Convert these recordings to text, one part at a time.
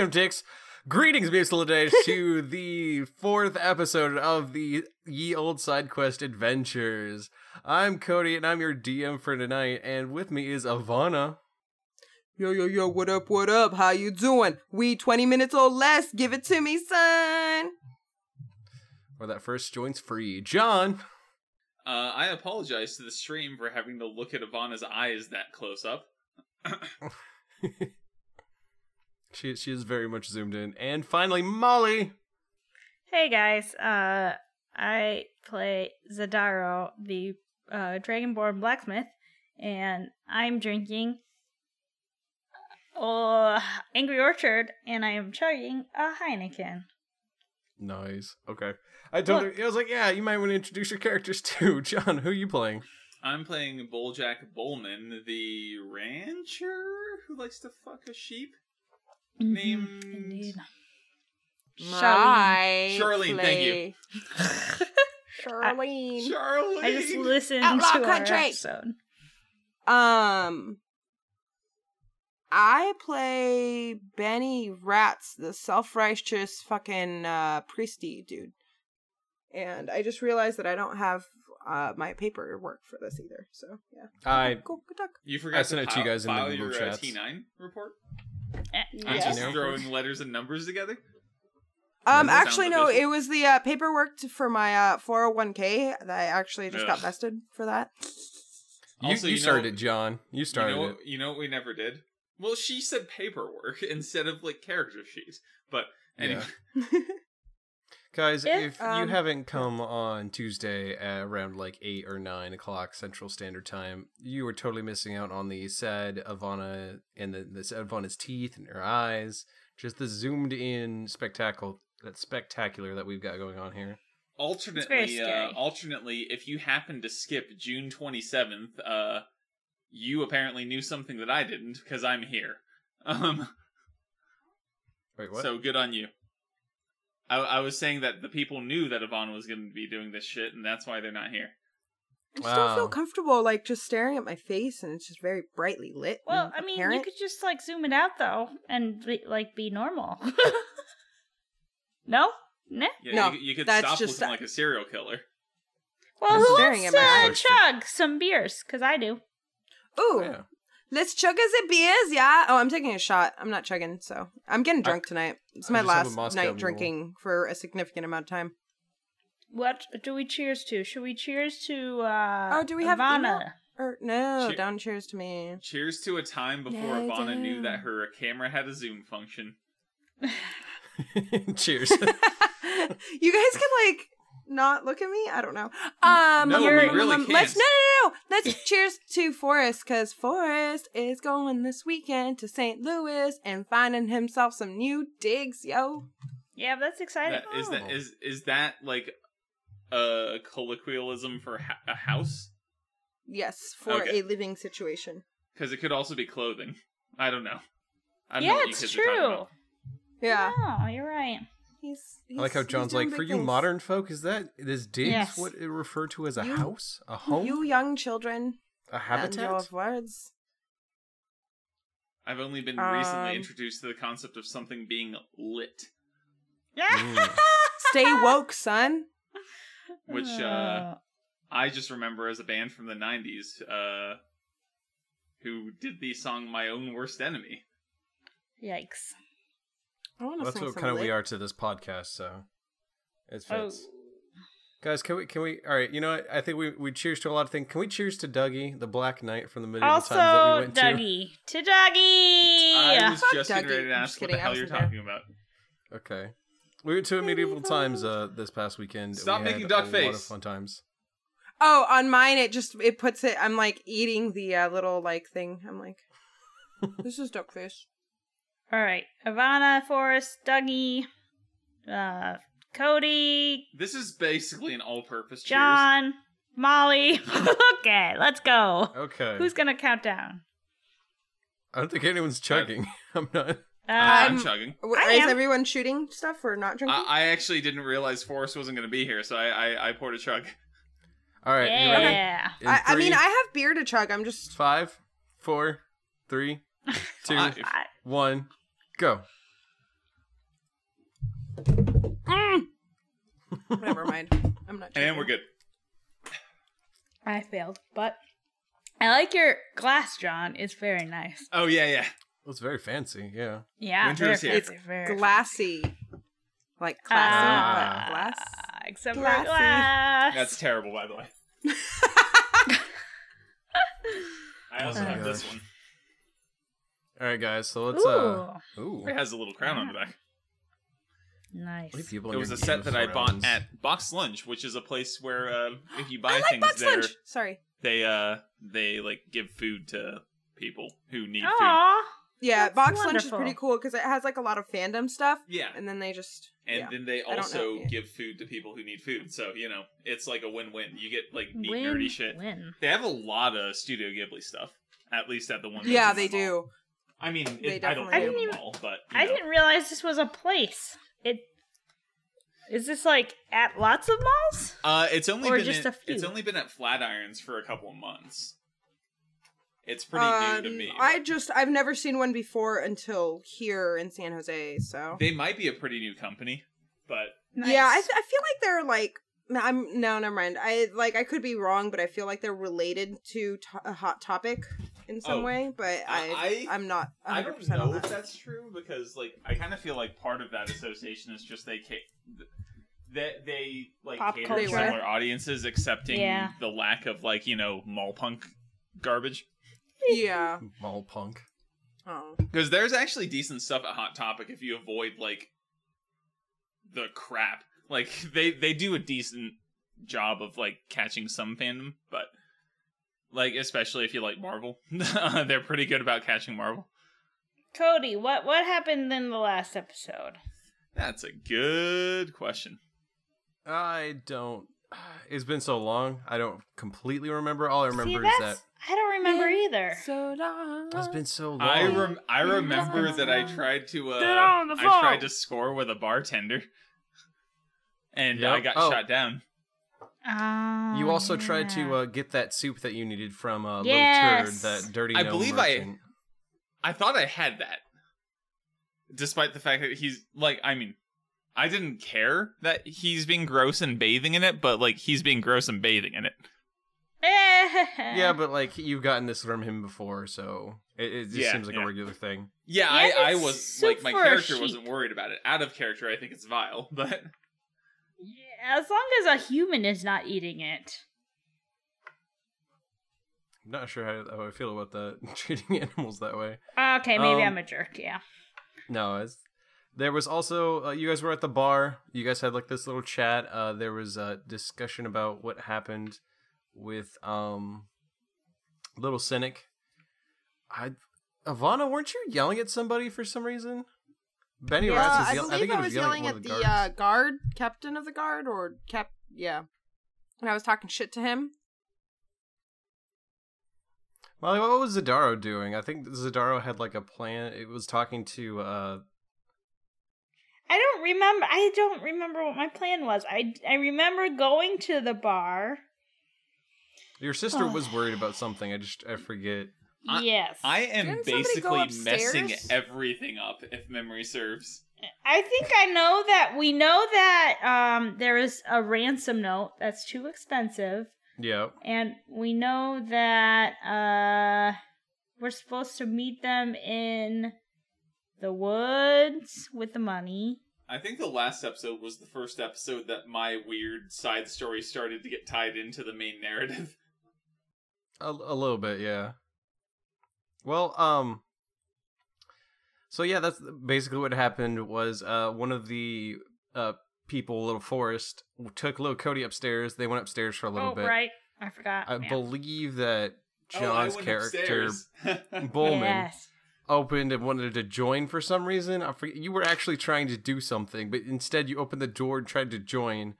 Speaking of dicks, greetings, musical days, to the fourth episode of the Ye Old Side Quest Adventures. I'm Cody, and I'm your DM for tonight, and with me is Ivana. Yo, yo, yo, what up, what up? How you doing? We 20 minutes or less. Give it to me, son. Or that first joint's free. John. Uh, I apologize to the stream for having to look at Ivana's eyes that close up. she she is very much zoomed in. And finally, Molly. Hey guys, uh, I play Zadaro, the uh, Dragonborn blacksmith, and I'm drinking uh, Angry Orchard, and I am chugging a Heineken. Nice. Okay. I told her I was like, yeah, you might want to introduce your characters too. John, who are you playing? I'm playing Boljack Bowman, the rancher who likes to fuck a sheep. Mhm, Named Indeed. My Charlene, thank you. play. Charlene. I just listened Outlaw to our Country. episode. Um, I play Benny Rats, the self-righteous fucking uh, priesty dude. And I just realized that I don't have uh, my paperwork for this either. So yeah, I cool, good talk. You forgot I sent to it to you guys in the file Google your chats. Uh, T9 report. I'm yes. just throwing letters and numbers together. Um, That sounds actually, no, official. it was the uh, paperwork to, for my uh 401k that I actually just got vested for that. you, Also, you, you know- started it, John. You You started know, it. you know what we never did? Well, she said paperwork instead of like character sheets. But anyway, Guys, If, if, you um, haven't come on Tuesday at around like 8 or 9 o'clock Central Standard Time, you are totally missing out on the sad Ivana and the, the sad Ivana's teeth and her eyes. Just the zoomed in spectacle, that spectacular that we've got going on here. alternately, uh, scary. alternately, if you happen to skip June twenty seventh, uh, you apparently knew something that I didn't because I'm here. Um, Wait, what? so good on you. I, I was saying that the people knew that Ivana was going to be doing this shit, and that's why they're not here. I just don't feel comfortable like just staring at my face and it's just very brightly lit. Well, I mean, you could just like zoom it out though, and be, like be normal. no, nah. Yeah, No, you, you could that's stop just- looking like a serial killer. Well, I'm who wants to eyes. chug some beers? Because I do. Ooh, Yeah. Let's chug as it beers, yeah. Oh, I'm taking a shot. I'm not chugging, so I'm getting drunk tonight. It's my just have a last Moscow night Mule. drinking for a significant amount of time. What do we cheers to? Should we cheers to uh Oh, do we have Ivana? Or no, Cheer- don't cheers to me. Cheers to a time before No, Ivana knew that her camera had a zoom function. Cheers. you guys can like not look at me. I don't know. Um, No, we really let's can't. no no no. Let's cheers to Forrest because Forrest is going this weekend to St. Louis and finding himself some new digs, yo. Yeah, that's exciting. That, is that Oh. is is that like a colloquialism for ha- a house? Yes, for Okay. a living situation. Because it could also be clothing. I don't know. I don't know yeah, what you it's kids are talking true. Yeah, Oh, you're right. He's, he's. I like how John's like, for you things. modern folk, is that is this digs Yes. what it referred to as a You- house, a home, you young children, a and habitat? of words. I've only been Um, recently introduced to the concept of something being lit. Stay woke, son. which uh, I just remember as a band from the '90s uh, who did the song "My Own Worst Enemy." Yikes. I want to That's what kind of we are to this podcast, so it Oh, fits. Guys, can we can we all right, you know what? I think we we cheers to a lot of things. Can we cheers to Dougie, the Black Knight from the medieval also, times that we went Dougie. To Dougie! I was Fuck just getting Dougie. ready to ask what the hell you're there. talking about. Okay. We went to medieval times uh this past weekend. Stop we had making duck a lot face. of fun times. Oh, on mine it just it puts it. I'm like eating the uh, little like thing. I'm like, this is duckfish. Alright. Ivana, Forrest, Dougie, uh, Cody, This is basically an all-purpose cheers. John, Molly. okay, let's go. Okay. Who's gonna count down? I don't think anyone's chugging. I'm not. Uh, I'm, I'm- chugging. W- I Is am. everyone shooting stuff or not drinking? I, I actually didn't realize Forrest wasn't going to be here, so I, I, I poured a chug. All right, you ready? yeah. In I, I mean, I have beer to chug. I'm just. five, four, three, two, Five. I- one, Go. Mm. Never mind. I'm not. Joking. And we're good. I failed, but I like your glass, John. It's very nice. Oh yeah, yeah. Well, it's very fancy. Yeah. Yeah. Winter is here. It's very glassy, fancy. like classy, uh, but ah. glass. Except glassy. glass. That's terrible, by the way. I also oh have gosh. this one. All right, guys. So let's. uh Ooh. It has a little crown on the back. nice. What people in It was your a set that of I bought Thrones? at Box Lunch, which is a place where uh, if you buy I like things Bucks there, Lunch. Sorry. they uh they like give food to people who need food. Aw. Yeah, That's Box Lunch is wonderful. pretty cool because it has like a lot of fandom stuff, Yeah, and then they just and yeah. then they don't also know, give food to people who need food. So you know, it's like a win-win. You get like neat Win, nerdy shit. Win. They have a lot of Studio Ghibli stuff, at least at the one. yeah, that's they in mall. do. I mean, it, I don't definitely know do. them all, but you I know. didn't realize this was a place. It is this like at lots of malls? Uh, it's only Or been just in- a few? it's only been at Flatirons for a couple of months. It's pretty Um, new to me. I just I've never seen one before until here in San Jose. So They might be a pretty new company, but yeah, I, I feel like they're like I'm no never mind. I like I could be wrong, but I feel like they're related to to- a hot topic in some Oh. way. But I, I- I am not. 100% I don't know on if that's true because like I kind of feel like part of that association is just they ca- that they like Pop cater culture. to similar audiences, accepting Yeah. the lack of like you know mall punk garbage. Yeah. Mall punk. Oh. Because there's actually decent stuff at Hot Topic if you avoid like the crap. Like they they do a decent job of like catching some fandom, but like especially if you like Marvel, they're pretty good about catching Marvel. Cody, what what happened in the last episode? That's a good question. I don't. It's been so long. I don't completely remember. All I remember See, is that I don't remember either. So long. it's been so long. I rem- I remember that I tried to Get on uh the I tried to score with a bartender, and I got Oh. shot down. You also tried to uh, get that soup that you needed from uh, Yes. Little Turd, that dirty. I believe I- merchant. I thought I had that. Despite the fact that he's like, I mean, I didn't care that he's being gross and bathing in it, but like he's being gross and bathing in it. Yeah, but like you've gotten this from him before, so it, it just Yeah, seems like yeah. a regular thing. Yeah, Yeah, I, I was like my character wasn't worried about it. Out of character, I think it's vile, but Yeah, as long as a human is not eating it. I'm not sure how, how I feel about that treating animals that way. Okay, maybe Um, I'm a jerk. Yeah. No, it's, there was also uh, you guys were at the bar. You guys had like this little chat. Uh, there was a discussion about what happened with um, little cynic. I, Ivana, weren't you yelling at somebody for some reason? Benny Yeah, Rats was I yell- believe think I, he was yelling yelling at the, the uh, guard, captain of the guard, or cap. Yeah, and I was talking shit to him. Molly, what was Zadaro doing? I think Zadaro had like a plan. It was talking to uh I don't remember. I don't remember what my plan was. I I remember going to the bar. your sister was worried about something. I just I forget. I- yes. I am Didn't basically messing everything up if memory serves. I think I know that we know that um there is a ransom note that's too expensive Yeah. and we know that uh we're supposed to meet them in the woods with the money. I think the last episode was the first episode that my weird side story started to get tied into the main narrative. A, a little bit, yeah. Well, um So yeah, that's basically what happened was uh one of the uh people, Little Forrest, took little Cody upstairs. They went upstairs for a little oh, bit. right. I forgot. I Yeah. believe that Oh, John's went character upstairs. Bowman Yes. opened and wanted to join for some reason. I forget, you were actually trying to do something, but instead you opened the door and tried to join.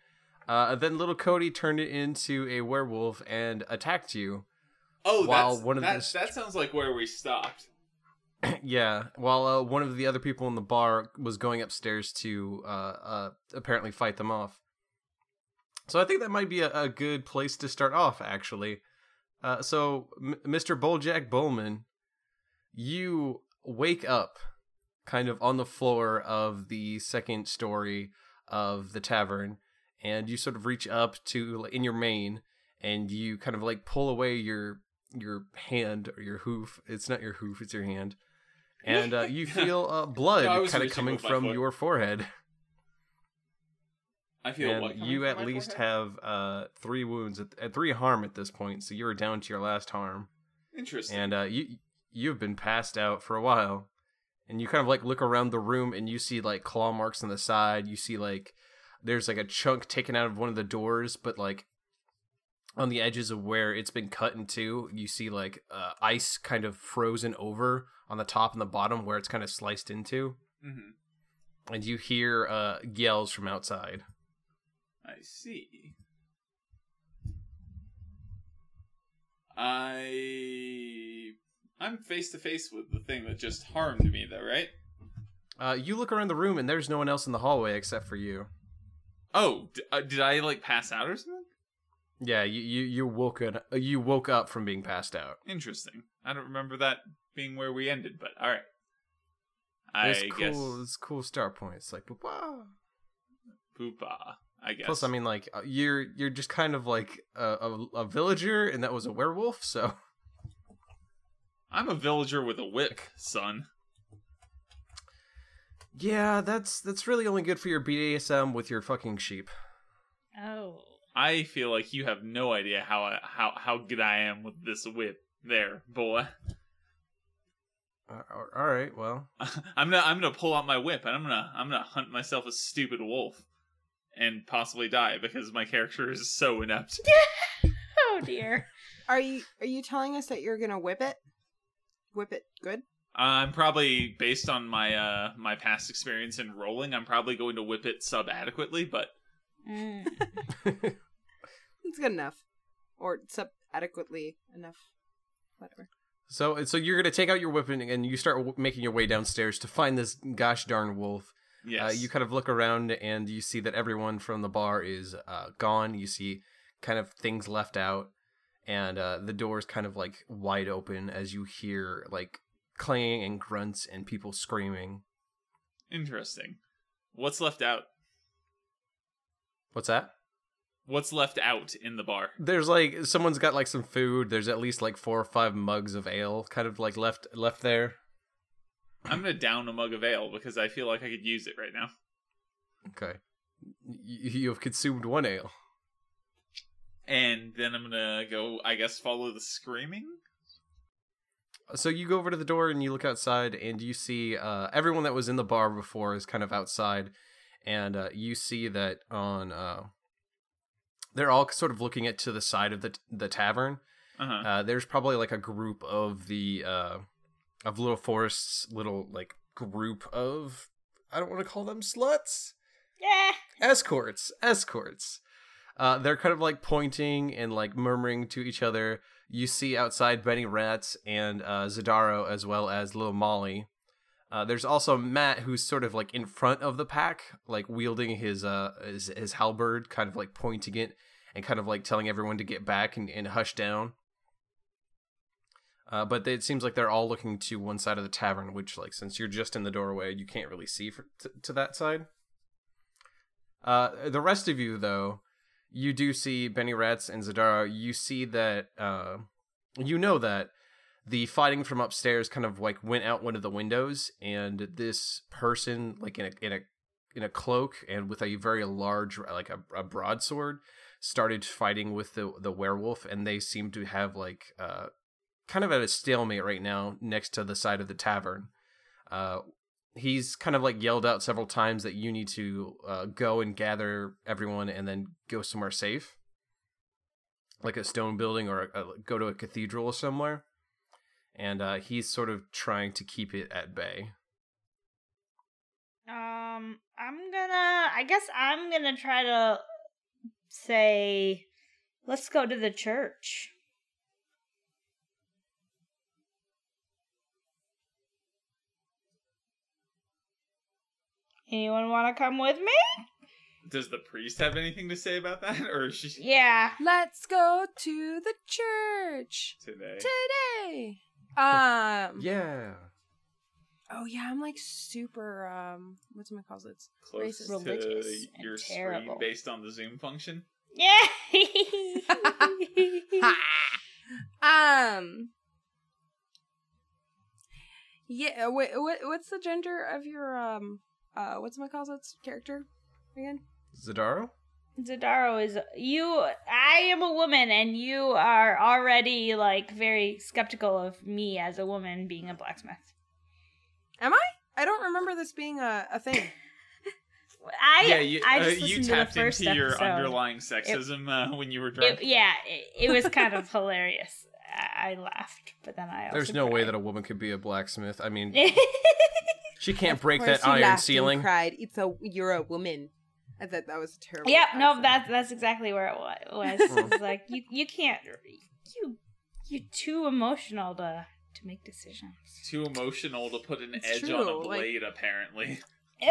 Uh, then little Cody turned it into a werewolf and attacked you. Oh, While that's, one of that, the st- that sounds like where we stopped. yeah, while uh, one of the other people in the bar was going upstairs to uh, uh, apparently fight them off. So I think that might be a, a good place to start off, actually. Uh, so, M- Mr. Boljack Bowman, you wake up kind of on the floor of the second story of the tavern, and you sort of reach up to in your mane, and you kind of like pull away your your hand or your hoof. It's not your hoof; it's your hand, and uh, you feel uh, blood No, kind of coming from foot. your forehead. I feel and what you at least forehead? have uh three wounds at, at three harm at this point so you're down to your last harm interesting. and uh you you've been passed out for a while and you kind of like look around the room and you see like claw marks on the side you see like there's like a chunk taken out of one of the doors but like on the edges of where it's been cut in two you see like uh, ice kind of frozen over on the top and the bottom where it's kind of sliced into Mhm. and you hear uh yells from outside I see. I I'm face to face with the thing that just harmed me, though, right? Uh, you look around the room and there's no one else in the hallway except for you. Oh, d- uh, did I like pass out or something? Yeah, you you you woke up, you woke up from being passed out. Interesting. I don't remember that being where we ended, but all right. I It's guess cool. It's cool start points. Like, wow. poopa. I guess. Plus, I mean, like uh, you're you're just kind of like a, a, a villager, and that was a werewolf. So I'm a villager with a whip, son. yeah, that's that's really only good for your BDSM with your fucking sheep. Oh. I feel like you have no idea how I, how how good I am with this whip, there, boy. Uh, all right, well, I'm gonna I'm gonna pull out my whip and I'm gonna I'm gonna hunt myself a stupid wolf, and possibly die because my character is so inept. Oh dear. Are you are you telling us that you're gonna whip it? Whip it good? I'm probably based on my uh my past experience in rolling. I'm probably going to whip it sub adequately, but Mm. It's good enough, or sub adequately enough. Whatever. so so you're gonna take out your weapon and you start w- making your way downstairs to find this gosh darn wolf. yes, Uh, you kind of look around and you see that everyone from the bar is uh, gone. You see kind of things left out, and uh, the door's kind of like wide open as you hear like clanging and grunts and people screaming. interesting. What's left out? What's that? What's left out in the bar? There's like someone's got like some food. There's at least like four or five mugs of ale, kind of like left left there. I'm gonna down a mug of ale because I feel like I could use it right now. Okay, y- you have consumed one ale. And then I'm gonna go, I guess, follow the screaming. So you go over to the door and you look outside and you see uh, everyone that was in the bar before is kind of outside, and uh, you see that on uh, they're all sort of looking at to the side of the the tavern. Uh-huh. Uh, there's probably like a group of the uh, of little forests, little like group of I don't want to call them sluts Yeah. escorts escorts uh they're kind of like pointing and like murmuring to each other you see outside benny rats and uh zadaro as well as little molly uh there's also matt who's sort of like in front of the pack like wielding his uh his, his halberd kind of like pointing it and kind of like telling everyone to get back and, and hush down uh, but it seems like they're all looking to one side of the tavern, which, like, since you're just in the doorway, you can't really see for, to, to that side. Uh, the rest of you, though, you do see Benny Rats and Zadaro. You see that, uh, you know that the fighting from upstairs kind of like went out one of the windows, and this person, like in a in a in a cloak and with a very large, like a, a broadsword, started fighting with the the werewolf, and they seem to have like uh, kind of at a stalemate right now next to the side of the tavern. Uh, he's kind of like yelled out several times that you need to uh, go and gather everyone and then go somewhere safe like a stone building or a, a, go to a cathedral somewhere and uh, he's sort of trying to keep it at bay Um, I'm gonna. I guess I'm gonna try to say, let's go to the church. Anyone want to come with me? Does the priest have anything to say about that, or is she Yeah. Let's go to the church today? today. Um. yeah Oh yeah, I'm like super um what's my calls it? Close Racist. to Religious and your terrible. screen based on the Zoom function. Yeah. um Yeah, wait, what what's the gender of your um uh what's my calls it character again? Zadaro? Zadaro is you. I am a woman, and you are already like very skeptical of me as a woman being a blacksmith. Am I? I don't remember this being a, a thing. I yeah, you, I uh, you listened to the tapped first into your episode. underlying sexism uh, when you were drunk. It, yeah, it, it was kind of hilarious. I, I laughed, but then I also There's no way that a woman could be a blacksmith. I mean, she can't break that you iron laughed and ceiling. Cried. It's a you're a woman. I thought that was a terrible. Yep, no, accent. that's that's exactly where it wa- was. It's like you you can't you you're too emotional to to make decisions. Too emotional to put an It's edge true, on a like- blade, apparently.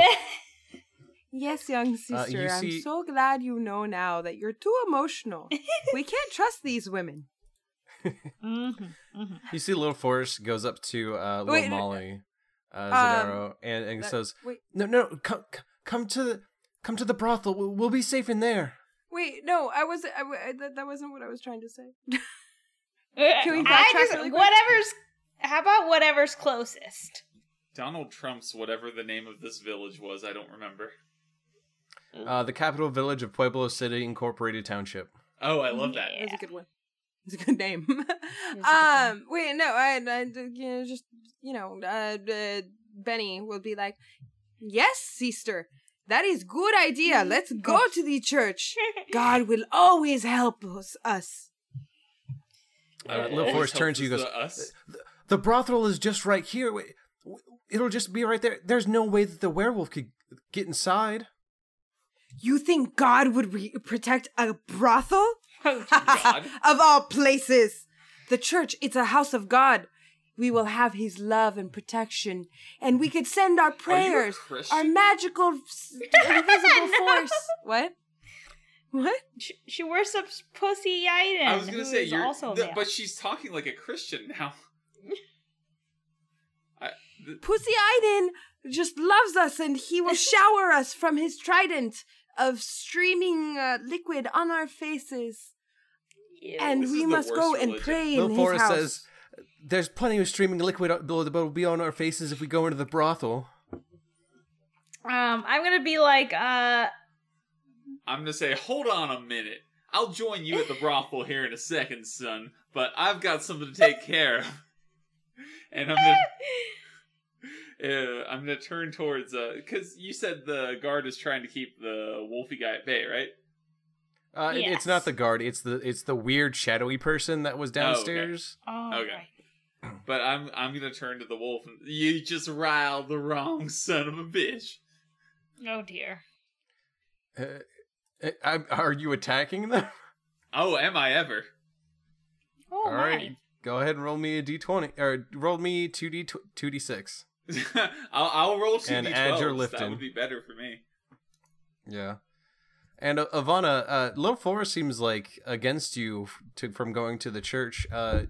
Yes, young sister. Uh, you I'm so glad you know now that you're too emotional. we can't trust these women. hmm hmm You see, little Forrest goes up to uh, little Wait, uh, Molly, uh, um, and, and That- says, wait, "No, no, come, c- come to the, come to the brothel. We'll, we'll be safe in there." wait. No, I was. I, I, that, that wasn't what I was trying to say. Can we I backtrack just really quick? whatever's. How about whatever's closest? Donald Trump's whatever the name of this village was, I don't remember. Uh, the capital village of Pueblo City Incorporated Township. Oh, I love that. Yeah. That's a good one. It's a good name. um, wait, no, I, I, you know, just you know, uh, uh, Benny will be like, "Yes, sister, that is good idea. Let's go to the church. God will always help us." us. Uh, little Forrest turns to you goes, us. "The brothel is just right here. It'll just be right there. There's no way that the werewolf could get inside." You think God would re- protect a brothel? Oh, of all places. The church, it's a house of God. We will have his love and protection, and we could send our Are you a prayers, our magical s- invisible force. What? What? she, she worships Pussy Iden. I was gonna say you're, also th- but she's talking like a Christian now. I, th- Pussy Iden just loves us, and he will shower us from his trident of streaming uh, liquid on our faces, Ew. and This we must go worst and religion. pray in Little his Forrest house. says, "There's plenty of streaming liquid below the that will be on our faces if we go into the brothel." Um, I'm gonna be like, uh, I'm gonna say, hold on a minute. I'll join you at the brothel here in a second, son. But I've got something to take care of, and I'm gonna. Uh, I'm gonna turn towards uh, because you said the guard is trying to keep the wolfy guy at bay, right? Uh, it- It's not the guard. It's the it's the weird shadowy person that was okay. downstairs. oh, Okay. right. But I'm I'm gonna turn to the wolf. and You just riled the wrong son of a bitch. Oh dear. Uh, uh, I- are you attacking them? Oh, am I ever? Oh All my. right, go ahead and roll me a d20 or roll me two d two d six. I'll I'll roll two And d12s. add your That lifting. would be better for me. Yeah. And uh, Ivana, uh, Little Forrest seems like against you to, from going to the church, uh,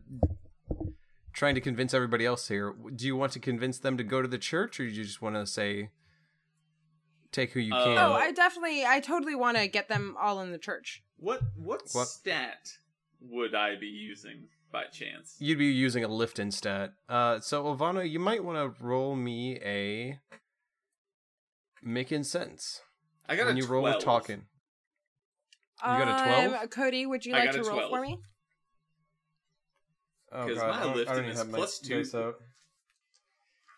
trying to convince everybody else here. Do you want to convince them to go to the church, or do you just want to say, take who you Uh, can? Oh, I definitely, I totally want to get them all in the church. What what, What? stat would I be using by chance? You'd be using a Lifton stat. Uh, so Ivana, you might want to roll me a making sense I got when a you roll with talking. You got a 12? Um, Cody, would you I like to roll 12. for me? Oh 'Cause god, my I don't, lifting even is have my plus two. dice out.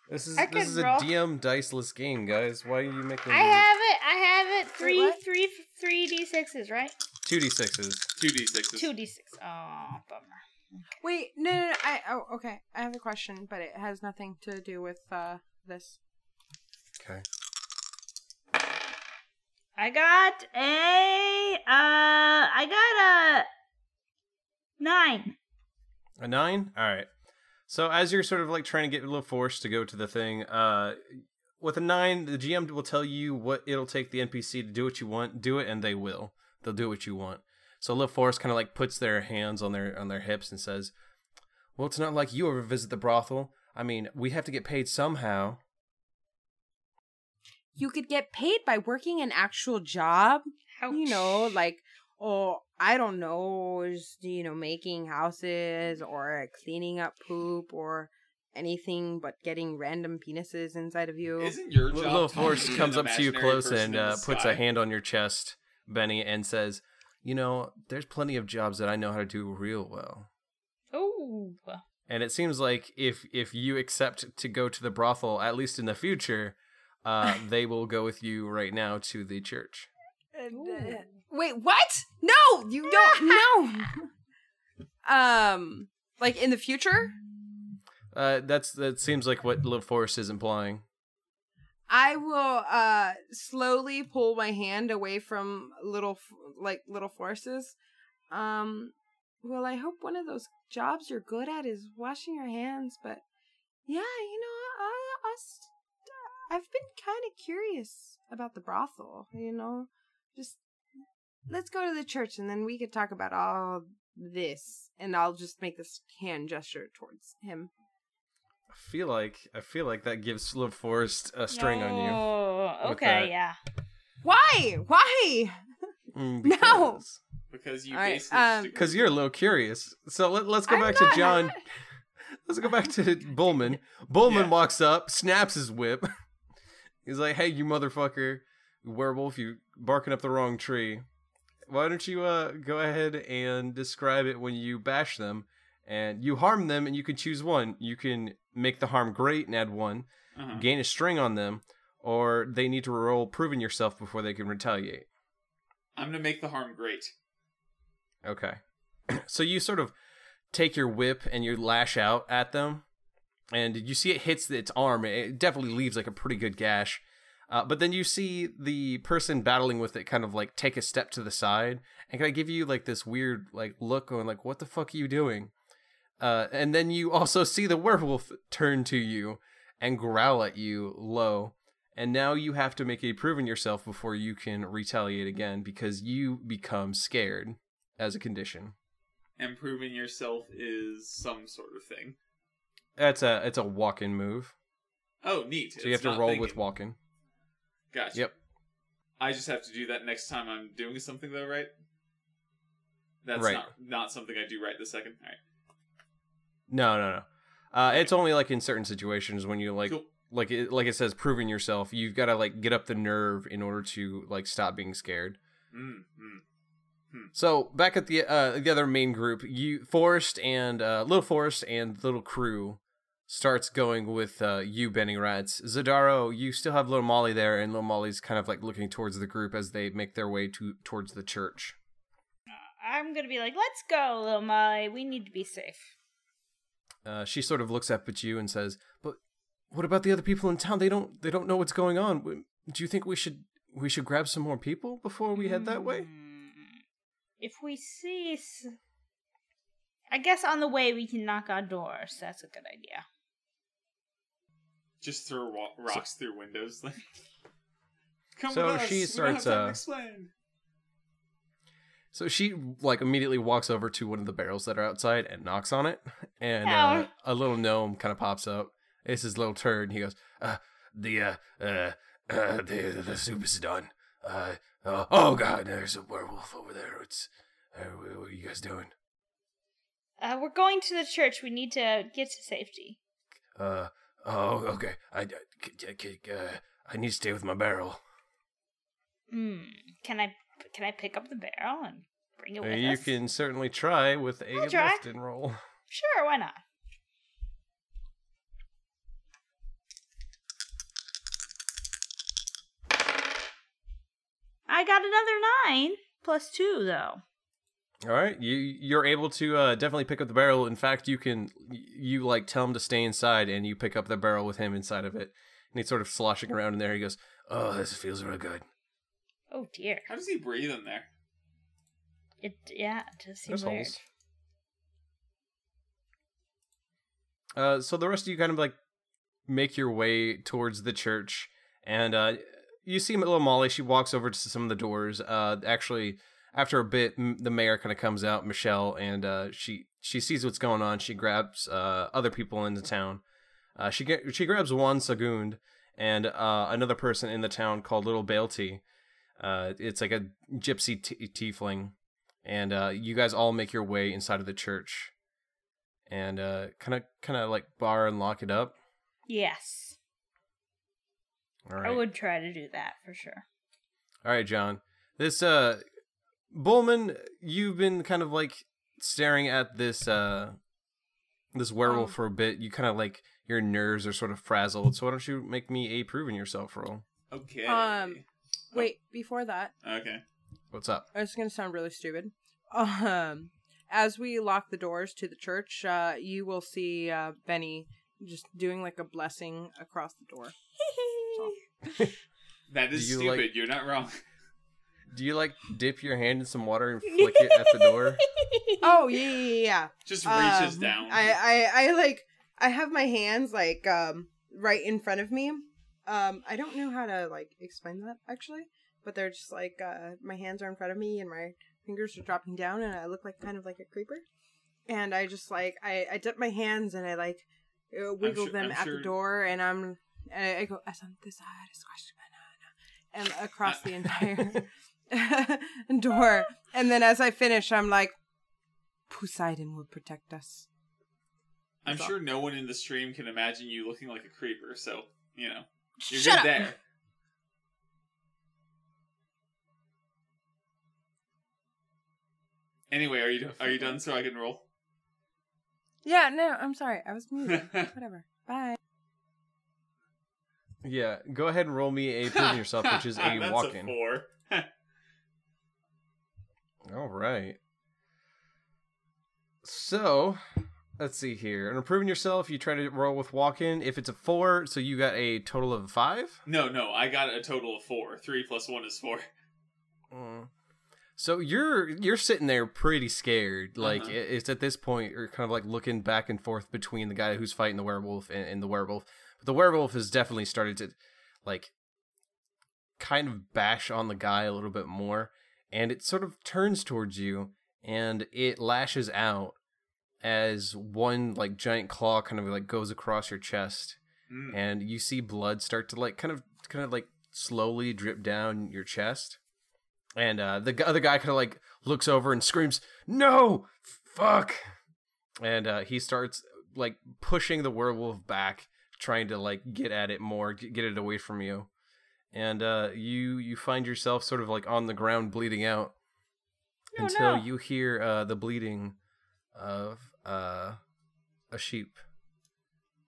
This is I this could is a roll. DM diceless game, guys. Why are you making I have it. I have it. Three, what? three, three d sixes, right? two d sixes? Two d sixes. Two d six. Oh, bummer. Wait, no, no, no, I, oh, okay. I have a question, but it has nothing to do with, uh, this. Okay. I got a. Uh, I got a nine. A nine? Alright. So as you're sort of like trying to get a little force to go to the thing, uh with a nine, the GM will tell you what it'll take the NPC to do what you want, do it, and they will. They'll do what you want. So Little Forrest kind of like puts their hands on their on their hips and says, Well, it's not like you ever visit the brothel. I mean, we have to get paid somehow. You could get paid by working an actual job. You know, like oh, I don't know, just you know, making houses or cleaning up poop or anything but getting random penises inside of you. Isn't your Little, job little talking Force comes up to you close and uh, puts a hand on your chest, Benny, and says, "You know, there's plenty of jobs that I know how to do real well." Oh. And it seems like if if you accept to go to the brothel, at least in the future, uh, they will go with you right now to the church. Uh, Wait, what? No, you don't. no. um, like in the future, Uh, that's that seems like what Little Force is implying. I will uh slowly pull my hand away from little like little forces. Um, well, I hope one of those jobs you're good at is washing your hands, but yeah, you know, I, I, st- I've been kind of curious about the brothel. You know, just let's go to the church and then we could talk about all this. And I'll just make this hand gesture towards him. I feel like I feel like that gives Little Force a string on you. Oh, okay, that. yeah. Why? Why? Mm, No! because- because you All right, basically um, just Because you're a little curious. So let, let's go I'm back not- to John. Let's go back to Bullman. Bullman Yeah. walks up, snaps his whip. He's like, "Hey, you motherfucker, werewolf! You barking up the wrong tree. Why don't you uh go ahead and describe it when you bash them and you harm them, and you can choose one. You can make the harm great and add one, uh-huh. gain a string on them, or they need to roll proving yourself before they can retaliate." I'm gonna make the harm great. Okay. so you sort of take your whip and you lash out at them, and you see it hits its arm. It definitely leaves like a pretty good gash. Uh, but then you see the person battling with it kind of like take a step to the side and kind of give you like this weird like look going like what the fuck are you doing? Uh, and then you also see the werewolf turn to you and growl at you low. And now you have to make a proven yourself before you can retaliate again because you become scared as a condition. And proving yourself is some sort of thing. That's a it's a walk-in move. Oh, neat. So you have to roll thinking. with walk-in. Gotcha. Yep. I just have to do that next time I'm doing something, though, right? That's Right. not not something I do right this second. All right. No, no, no. Uh, it's only like in certain situations when you like Cool. like it like it says proving yourself. You've got to like get up the nerve in order to like stop being scared. Mm, mm. So back at the uh, the other main group, you Forrest and uh, Little Forrest and Little Crew starts going with uh, you, Benny Rats. Zadaro, you still have Little Molly there, and Little Molly's kind of like looking towards the group as they make their way to towards the church. I'm gonna be like, let's go, little Molly. We need to be safe. Uh, she sort of looks up at you and says, "But what about the other people in town? They don't they don't know what's going on. Do you think we should we should grab some more people before we head that way?" Hmm. If we see, I guess on the way we can knock on doors. That's a good idea. Just throw wa- rocks through windows. Like, come So with us. she starts, have uh, explain. So she like immediately walks over to one of the barrels that are outside and knocks on it, and uh, a little gnome kind of pops up. It's his little turd. He goes, uh, "The uh, uh, uh, the the soup is done. Uh, uh, oh god, there's a werewolf over there. It's uh, what what are you guys doing? Uh, we're going to the church. We need to get to safety. Uh, oh okay. I I- uh, I need to stay with my barrel. Hmm. Can I can I pick up the barrel and bring it Uh, with you us? can certainly try with a lift and roll. Sure, why not? I got another nine plus two though. All right, you you're able to uh, definitely pick up the barrel. In fact, you can you like tell him to stay inside, and you pick up the barrel with him inside of it, and he's sort of sloshing around in there. He goes, "Oh, this feels real good." Oh dear. How does he breathe in there? It yeah, it does seem There's weird. holes. Uh, so the rest of you kind of like make your way towards the church, and uh, you see little Molly. She walks over to some of the doors. Uh, actually, after a bit, m- the mayor kind of comes out, Michelle, and uh, she she sees what's going on. She grabs uh, other people into town. Uh, she get, she grabs one Sagund and uh, another person in the town called Little Bailty. Uh, it's like a gypsy t- tiefling, and uh, you guys all make your way inside of the church, and kind of kind of like bar and lock it up. Yes. All right. I would try to do that for sure. All right, John. This uh Bullman, you've been kind of like staring at this uh this werewolf Oh. for a bit. You kind of like your nerves are sort of frazzled. So why don't you make me a proving yourself roll? Okay. Um, Wait, before that, Okay. What's up? it's gonna sound really stupid. Um, as we lock the doors to the church, uh, you will see uh, Benny just doing like a blessing across the door. That is Do you stupid. like- You're not wrong. Do you like dip your hand in some water and flick it at the door? Oh yeah, yeah, yeah, yeah. Just reaches Um, down. I, I, I like, I have my hands like um right in front of me. Um, I don't know how to like explain that actually, but they're just like uh my hands are in front of me and my fingers are dropping down and I look like kind of like a creeper. And I just like I I dip my hands and I like uh, wiggle sure- them I'm at sure- the door and I'm and I, I go "Asante side, squash banana," and across the entire door. And then as I finish, I'm like, Poseidon will protect us. I'm That's all. sure no one in the stream can imagine you looking like a creeper, so you know you're Shut good up. there. Anyway, are you are you done? So I can roll. Yeah, no, I'm sorry. I was moving. Whatever. Bye. Yeah, go ahead and roll me a proving yourself, which is a That's walk-in. A four. All right. So, let's see here. And improving yourself, you try to roll with walk-in. If it's a four, so you got a total of five. no, no, I got a total of four. Three plus one is four. Mm. So you're you're sitting there pretty scared. Like Uh-huh. it's at this point you're kind of like looking back and forth between the guy who's fighting the werewolf and, and the werewolf. But the werewolf has definitely started to like kind of bash on the guy a little bit more, and it sort of turns towards you and it lashes out as one like giant claw kind of like goes across your chest Mm. and you see blood start to like kind of kind of like slowly drip down your chest and uh the other guy kind of like looks over and screams no! Fuck! And uh he starts like pushing the werewolf back trying to like get at it more get it away from you and uh you you find yourself sort of like on the ground bleeding out Oh, until no. you hear uh the bleeding of uh a sheep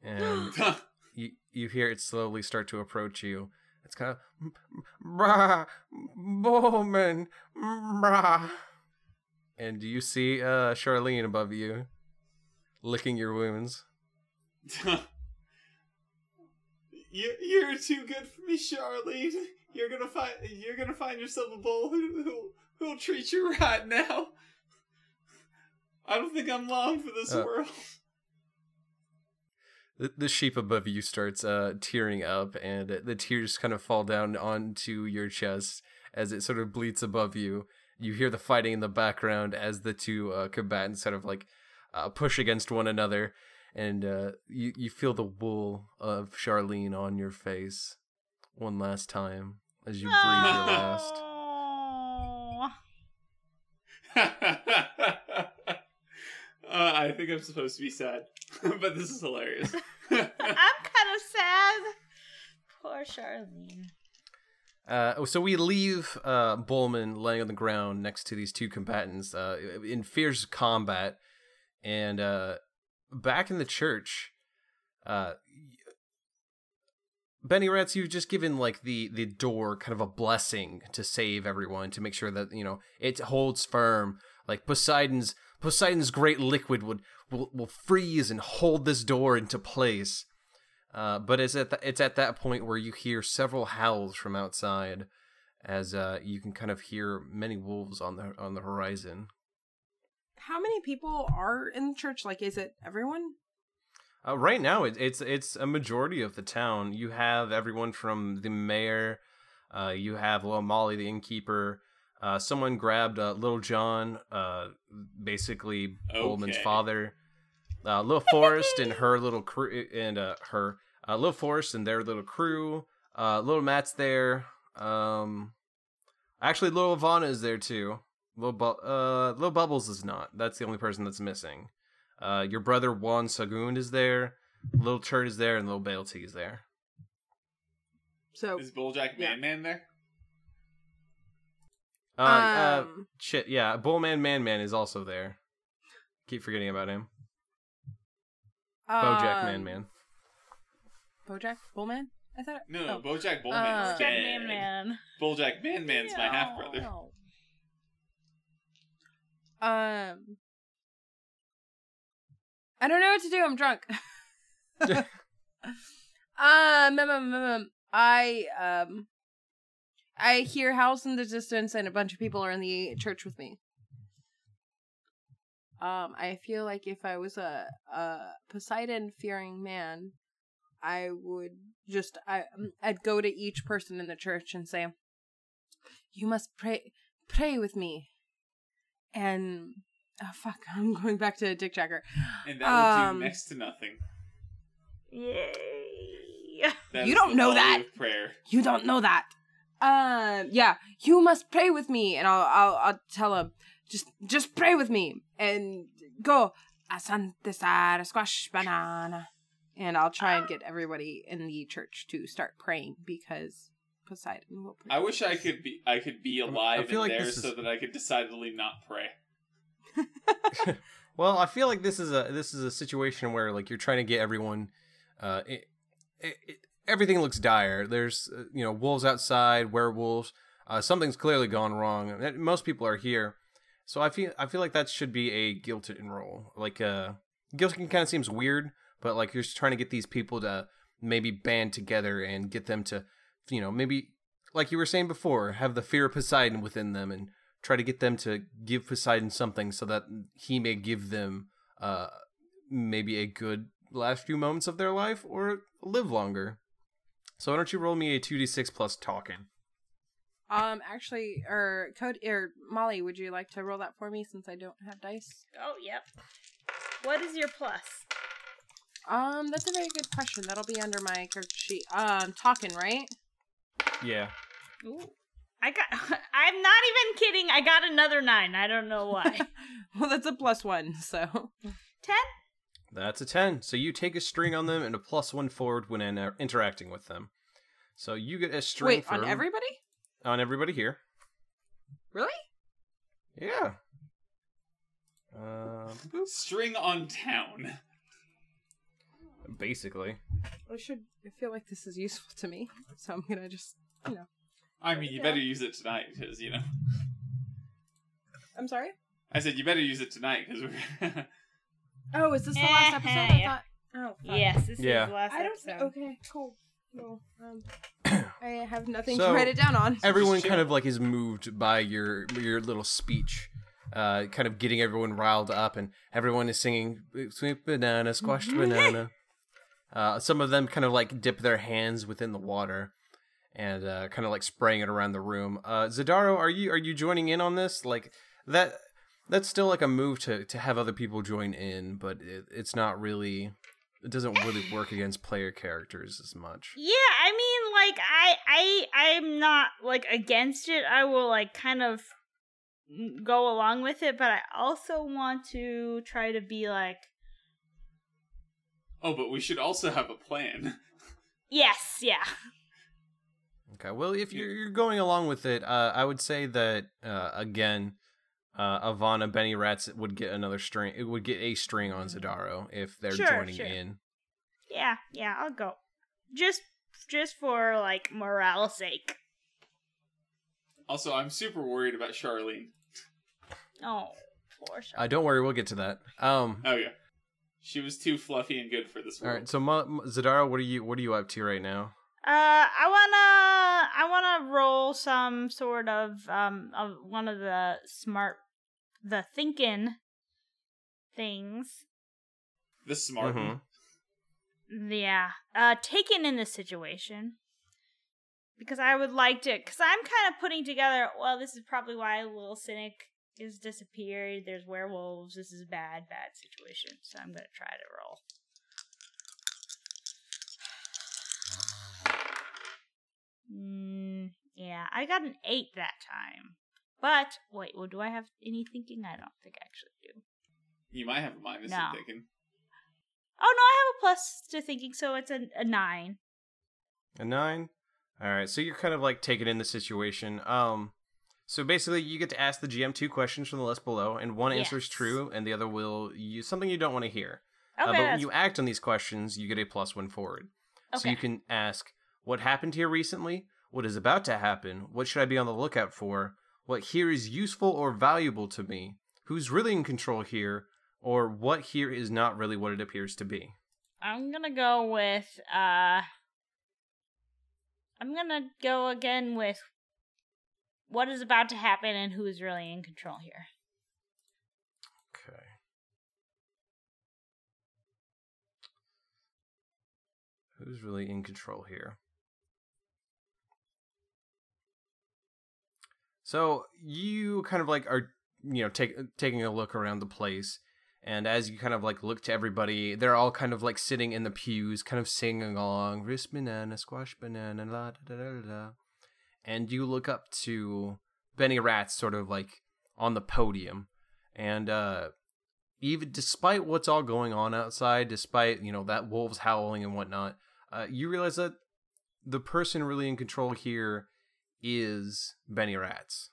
and you you hear it slowly start to approach you. It's kind of brah Bowman brah. And you see uh Charlene above you licking your wounds. you you're too good for me, Charlene. You're gonna find you're gonna find yourself a bull who who who'll treat you right now. I don't think I'm long for this Uh, world. The, the sheep above you starts uh tearing up and the tears kind of fall down onto your chest as it sort of bleats above you. You hear the fighting in the background as the two uh, combatants sort of like uh, push against one another and uh, you you feel the wool of Charlene on your face one last time as you breathe your last. Uh, I think I'm supposed to be sad, but this is hilarious. I'm kind of sad. Poor Charlene. Uh, so we leave uh, Bullman laying on the ground next to these two combatants uh, in fierce combat, and uh, back in the church, uh, Benny Rats, you've just given like the the door kind of a blessing to save everyone to make sure that you know it holds firm. Like Poseidon's Poseidon's great liquid would will, will freeze and hold this door into place. Uh, but it's at the, it's at that point where you hear several howls from outside, as uh, you can kind of hear many wolves on the on the horizon. How many people are in the church? Like, is it everyone? Uh, right now, it, it's it's a majority of the town. You have everyone from the mayor. Uh, you have Little Molly, the innkeeper. Uh, someone grabbed uh, Little John, uh, basically Bowman's Okay. father. uh, Little Forest and her little crew and uh, her uh, Little Forrest and their little crew. Uh, little Matt's there. Um, actually, Little Ivana is there too. Little Bu- uh, Little Bubbles is not. That's the only person that's missing. Uh, your brother Juan Sagund is there. Little Turd is there, and Little Bailty is there. So Is Bulljack Yeah. Man Man there? Uh, uh, um, shit, yeah. Bullman Man Man is also there. Keep forgetting about him. Bojack um, Man Man. Bojack Bullman. I thought. No, no, oh. Bojack Bullman Uh, is Jack dead. Man Man. Bulljack Man Man's my half brother. Um, I don't know what to do. I'm drunk. um, um, um, um, I um, I hear house in the distance, and a bunch of people are in the church with me. Um, I feel like if I was a a Poseidon fearing man, I would just I um, I'd go to each person in the church and say, "You must pray pray with me." And oh fuck, I'm going back to Dick Jacker. And that Um, do next to nothing. Yay. That You don't know that. prayer. You don't know that. Um, yeah, you must pray with me, and I'll I'll, I'll tell him just just pray with me and go asante sara squash banana, and I'll try and get everybody in the church to start praying because Poseidon will pray. I wish I could be I could be alive I feel in like there this is- so that I could decidedly not pray. well, I feel like this is a this is a situation where like you're trying to get everyone. Uh, it, it, it, everything looks dire. There's uh, you know wolves outside, werewolves. Uh, something's clearly gone wrong. Most people are here, so I feel I feel like that should be a guilted role. Like uh, guilting kind of seems weird, but like you're just trying to get these people to maybe band together and get them to, you know, maybe like you were saying before, have the fear of Poseidon within them and try to get them to give Poseidon something so that he may give them uh maybe a good last few moments of their life or live longer. So why don't you roll me a 2d6 plus talking? Um, actually, or Cody or Molly, would you like to roll that for me since I don't have dice? Oh, yep. What is your plus? Um, that's a very good question. That'll be under my character sheet. Um, talking right? Yeah. Ooh. I got. I'm not even kidding. I got another nine. I don't know why. well, that's a plus one. So Ten. That's a 10. So you take a string on them and a plus 1 forward when inter- interacting with them. So you get a string wait for on everybody. on everybody here. Really? Yeah. Uh, String on town. Basically. I should. I feel like this is useful to me, so I'm gonna just, you know. I mean, you better use it tonight because you know. I'm sorry. I said you better use it tonight because we're. Oh, is this the last episode? I thought. Oh, fuck. Yes, this Yeah. is the last I don't. episode. Okay, cool. Well, um, I have nothing So- to write it down on. Everyone kind of like is moved by your your little speech. Uh, kind of getting everyone riled up, and everyone is singing "Sweet banana, squashed banana." Uh, some of them kind of like dip their hands within the water, and uh, kind of like spraying it around the room. Uh, Zadaro, are you are you joining in on this? Like that? That's still like a move to to have other people join in, but it, it's not really. It doesn't really work against player characters as much. Yeah, I mean, like I, I, I'm not like against it. I will like kind of go along with it, but I also want to try to be like, oh, but we should also have a plan. yes, yeah, Okay. Well, if you're, you're going along with it, uh, I would say that uh, again, uh, Ivana Benny Rats would get another string. It would get a string on Zadaro if they're Sure, joining sure. in. yeah, yeah. I'll go, just, just for like morale sake. Also, I'm super worried about Charlene. Oh, poor Shark. Uh, don't worry, we'll get to that. Um. Oh yeah, she was too fluffy and good for this All world. right. So Ma- Ma- Zadaro, what are you what are you up to right now? Uh, I wanna, I wanna roll some sort of um of one of the smart, the thinking things. The smart. Mhm. Yeah. Uh, taken in this situation. Because I would like to, because I'm kind of putting together, well, this is probably why a Little Cynic is disappeared. There's werewolves. This is a bad, bad situation. So I'm gonna try to roll. Mm, yeah, I got an eight that time. But wait, well, do I have any thinking? I don't think I actually do. You might have a minus No. in thinking. Oh no, I have a plus to thinking, so it's a, a nine. A nine. All right, so you're kind of like taking in the situation. Um, so basically, you get to ask the GM two questions from the list below, and one answer is true, and the other will use something you don't want to hear. Uh, Okay, but when you act on these questions, you get a plus one forward. Okay. So you can ask, "What happened here recently? What is about to happen? What should I be on the lookout for? What here is useful or valuable to me? Who's really in control here? Or what here is not really what it appears to be?" I'm gonna go with uh I'm gonna go again with what is about to happen and who is really in control here. Okay. Who's really in control here? So you kind of like are you know take, taking a look around the place, and as you kind of like look to everybody, they're all kind of like sitting in the pews, kind of singing along, "Wrist banana, squash banana, la da da da da," and you look up to Benny Rats, sort of like on the podium, and uh even despite what's all going on outside, despite you know that wolves howling and whatnot, uh, you realize that the person really in control here is Benny Rats.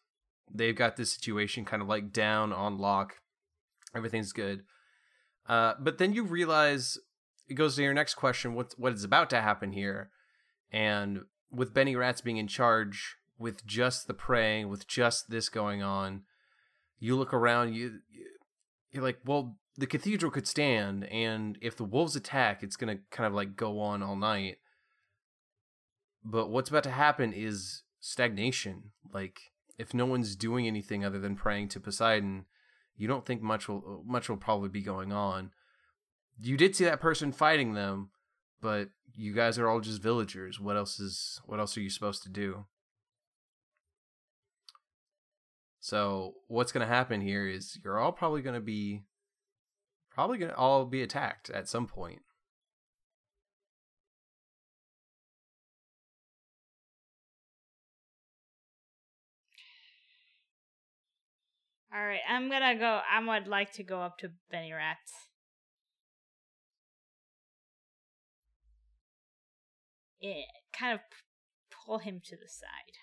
They've got this situation kind of like down on lock. Everything's good. Uh, but then you realize it goes to your next question: what what is about to happen here? And with Benny Rats being in charge, with just the praying, with just this going on, you look around. You you're like, well, the cathedral could stand, and if the wolves attack, it's gonna kind of like go on all night. But what's about to happen is stagnation. Like, if no one's doing anything other than praying to Poseidon, you don't think much will much will probably be going on. You did see that person fighting them, but you guys are all just villagers. What else is what else are you supposed to do? So what's going to happen here is you're all probably going to be probably going to all be attacked at some point. All right, I'm gonna go. I would like to go up to Benny Rats. Yeah, kind of p- pull him to the side.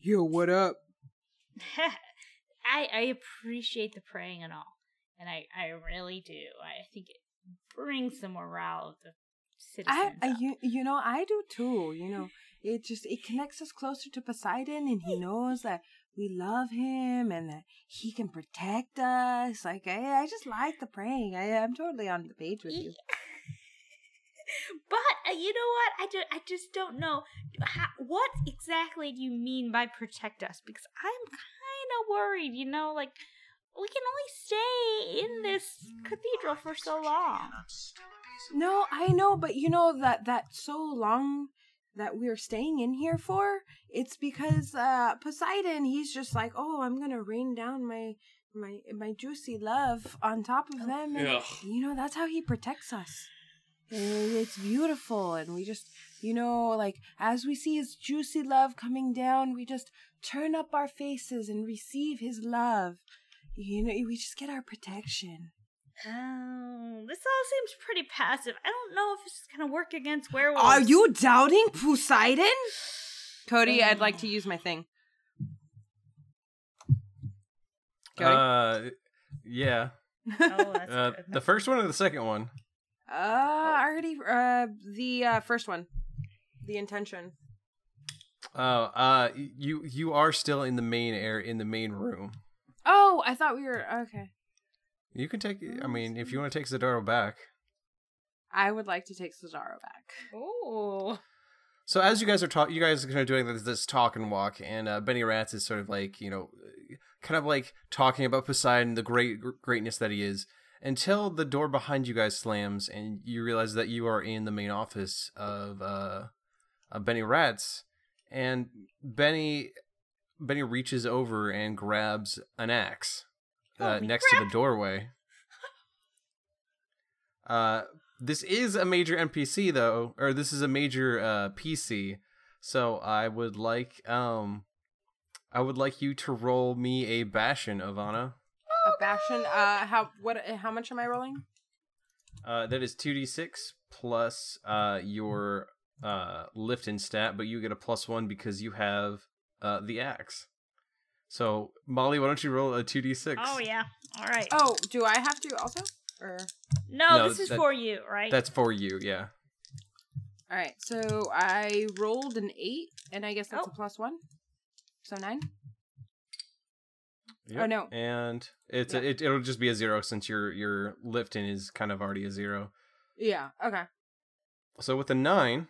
Yo, what up? I I appreciate the praying and all, and I I really do. I think it brings the morale of the I, citizens. I up. you, you know I do too. You know it just it connects us closer to Poseidon, and he knows that we love him and that he can protect us. Like I I just like the praying. I I'm totally on the page with you. But uh, you know what? I just I just don't know how, what exactly do you mean by protect us because I'm kind of worried. You know, like we can only stay in this cathedral for so long. No, I know, but you know that that so long that we're staying in here for, it's because uh Poseidon, he's just like, "Oh, I'm going to rain down my my my juicy love on top of them." And, you know, that's how he protects us. And it's beautiful and we just, you know, like as we see his juicy love coming down, we just turn up our faces and receive his love. You know, we just get our protection. Oh, this all seems pretty passive. I don't know if it's just gonna work against werewolves. Are you doubting Poseidon? Cody, I'd like to use my thing. Cody? Uh, yeah. Oh, that's Uh, good. the first one or the second one? Uh, I already, uh, the, uh, first one. The intention. Oh, uh, you you are still in the main air in the main room. Oh, I thought we were, okay. You can take. I mean, if you want to take Zadaro back. I would like to take Zadaro back. Oh, So as you guys are talking, you guys are kind of doing this, this talk and walk, and uh, Benny Rats is sort of like you know, kind of like talking about Poseidon, the great greatness that he is, until the door behind you guys slams, and you realize that you are in the main office of uh, of Benny Rats, and Benny Benny reaches over and grabs an axe uh, Holy next to the doorway. Uh, this is a major NPC though, or this is a major uh, PC. So I would like um, I would like you to roll me a bastion, Ivana. A bastion. Uh, how what? How much am I rolling? Uh, that is two d six plus uh your uh lift and stat, but you get a plus one because you have uh the axe. So Molly, why don't you roll a two d six? Oh yeah. All right. Oh, do I have to also? Or no, No, this is that- for you, right? That's for you, yeah. all right. So I rolled an eight, and I guess that's Oh. a plus one. So nine. Yep. Oh, no. And it's Yeah. a, it, it'll just be a zero since your your lifting is kind of already a zero. Yeah. Okay. So with a nine,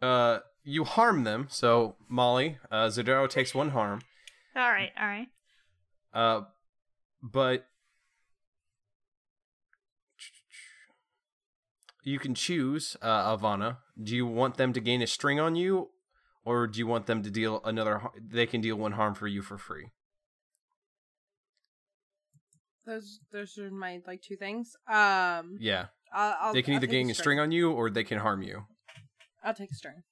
uh, you harm them. So Molly, uh, Zadaro takes one harm. all right. All right. Uh, but you can choose, uh, Ivana. Do you want them to gain a string on you, or do you want them to deal another? They can deal one harm for you for free. Those those are my like two things. Um, Yeah, I'll, I'll they can I'll either gain a string on you, or they can harm you. I'll take a string.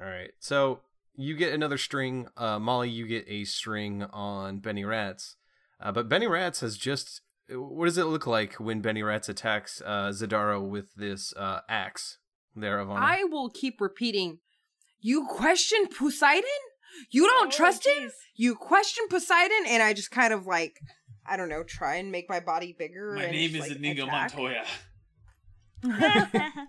All right. So you get another string. Uh, Molly, you get a string on Benny Rats. Uh, but Benny Rats has just. What does it look like when Benny Rats attacks uh, Zadaro with this uh, axe? There, Ivana. I will keep repeating. You question Poseidon? You don't Oh, trust him? You question Poseidon, and I just kind of like, I don't know, try and make my body bigger. My and name just, is like, Inigo attack. Montoya.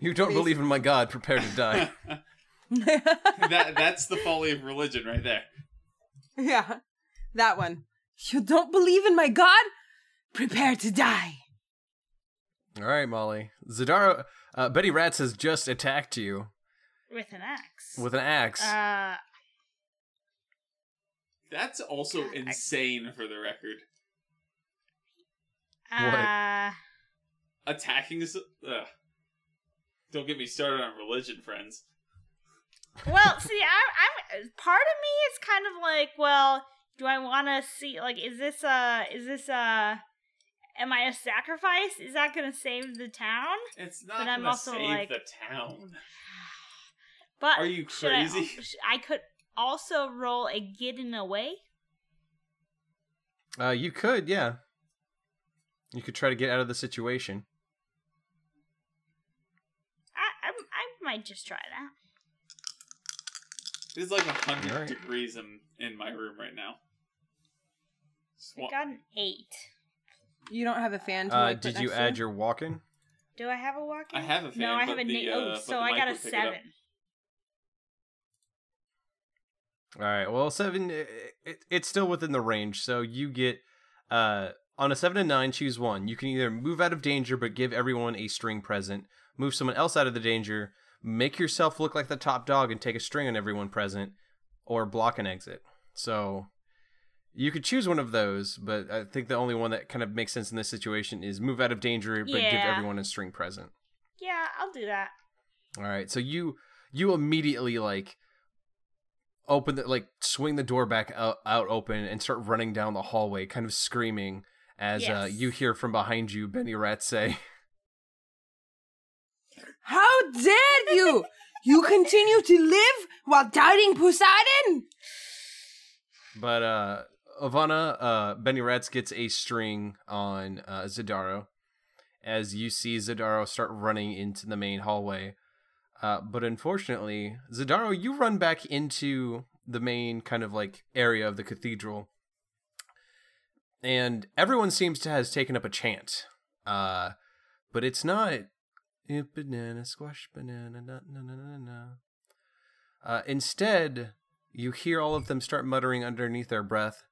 You don't believe in my God, prepare to die. that that's the folly of religion right there. yeah, that one. You don't believe in my god? Prepare to die. All right, Molly. Zadaro, uh, Betty Rats has just attacked you With an axe. with an axe. Uh, That's also insane for the record. What? uh, Attacking us. Ugh. Don't get me started on religion, friends. well, see, I, I'm part of me is kind of like, well, do I want to see like, is this a? is this a? am I a sacrifice? Is that gonna save the town? It's not But I'm gonna also save like- the town. But Are you should I- crazy? I, could also roll a getting away. Uh, you could, yeah. You could try to get out of the situation. I, I, I might just try that. It's like a hundred Alright. degrees in, in my room right now. I Swa- got an eight. You don't have a fan to Uh, like, put did you next to add your walk-in? Do I have a walk? I have a fan, No, I but have a the, na- uh, oh, but so I got a would it up. seven. All right. Well, seven. It, it, it's still within the range, so you get uh on a seven and nine. Choose one. You can either move out of danger, but give everyone a string present. Move someone else out of the danger. Make yourself look like the top dog and take a string on everyone present, or block an exit. So you could choose one of those, but I think the only one that kind of makes sense in this situation is move out of danger, but give everyone a string present. Yeah, I'll do that. All right. So you you immediately like open the like swing the door back out, out open and start running down the hallway, kind of screaming as uh, you hear from behind you Benny Rat say, How dare you! You continue to live while doubting Poseidon? but uh Ivana, uh Benny Rats gets a string on uh Zadaro as you see Zadaro start running into the main hallway. Uh, but unfortunately, Zadaro, you run back into the main kind of like area of the cathedral, and everyone seems to has taken up a chant. Uh, but it's not "Eh, banana squash banana na na na na. Uh, instead, you hear all of them start muttering underneath their breath,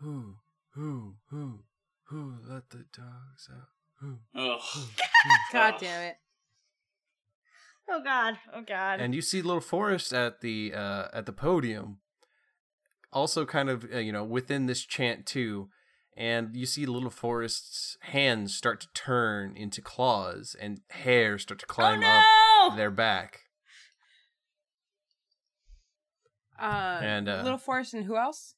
"Who, who, who, who let the dogs out? Who?" Ugh. God damn it. Oh god. Oh god. and you see little Forrest at the uh at the podium also kind of uh, you know within this chant too and you see little Forrest's hands start to turn into claws and hair start to oh climb no! up their back Uh, And, uh, Little Forrest and who else?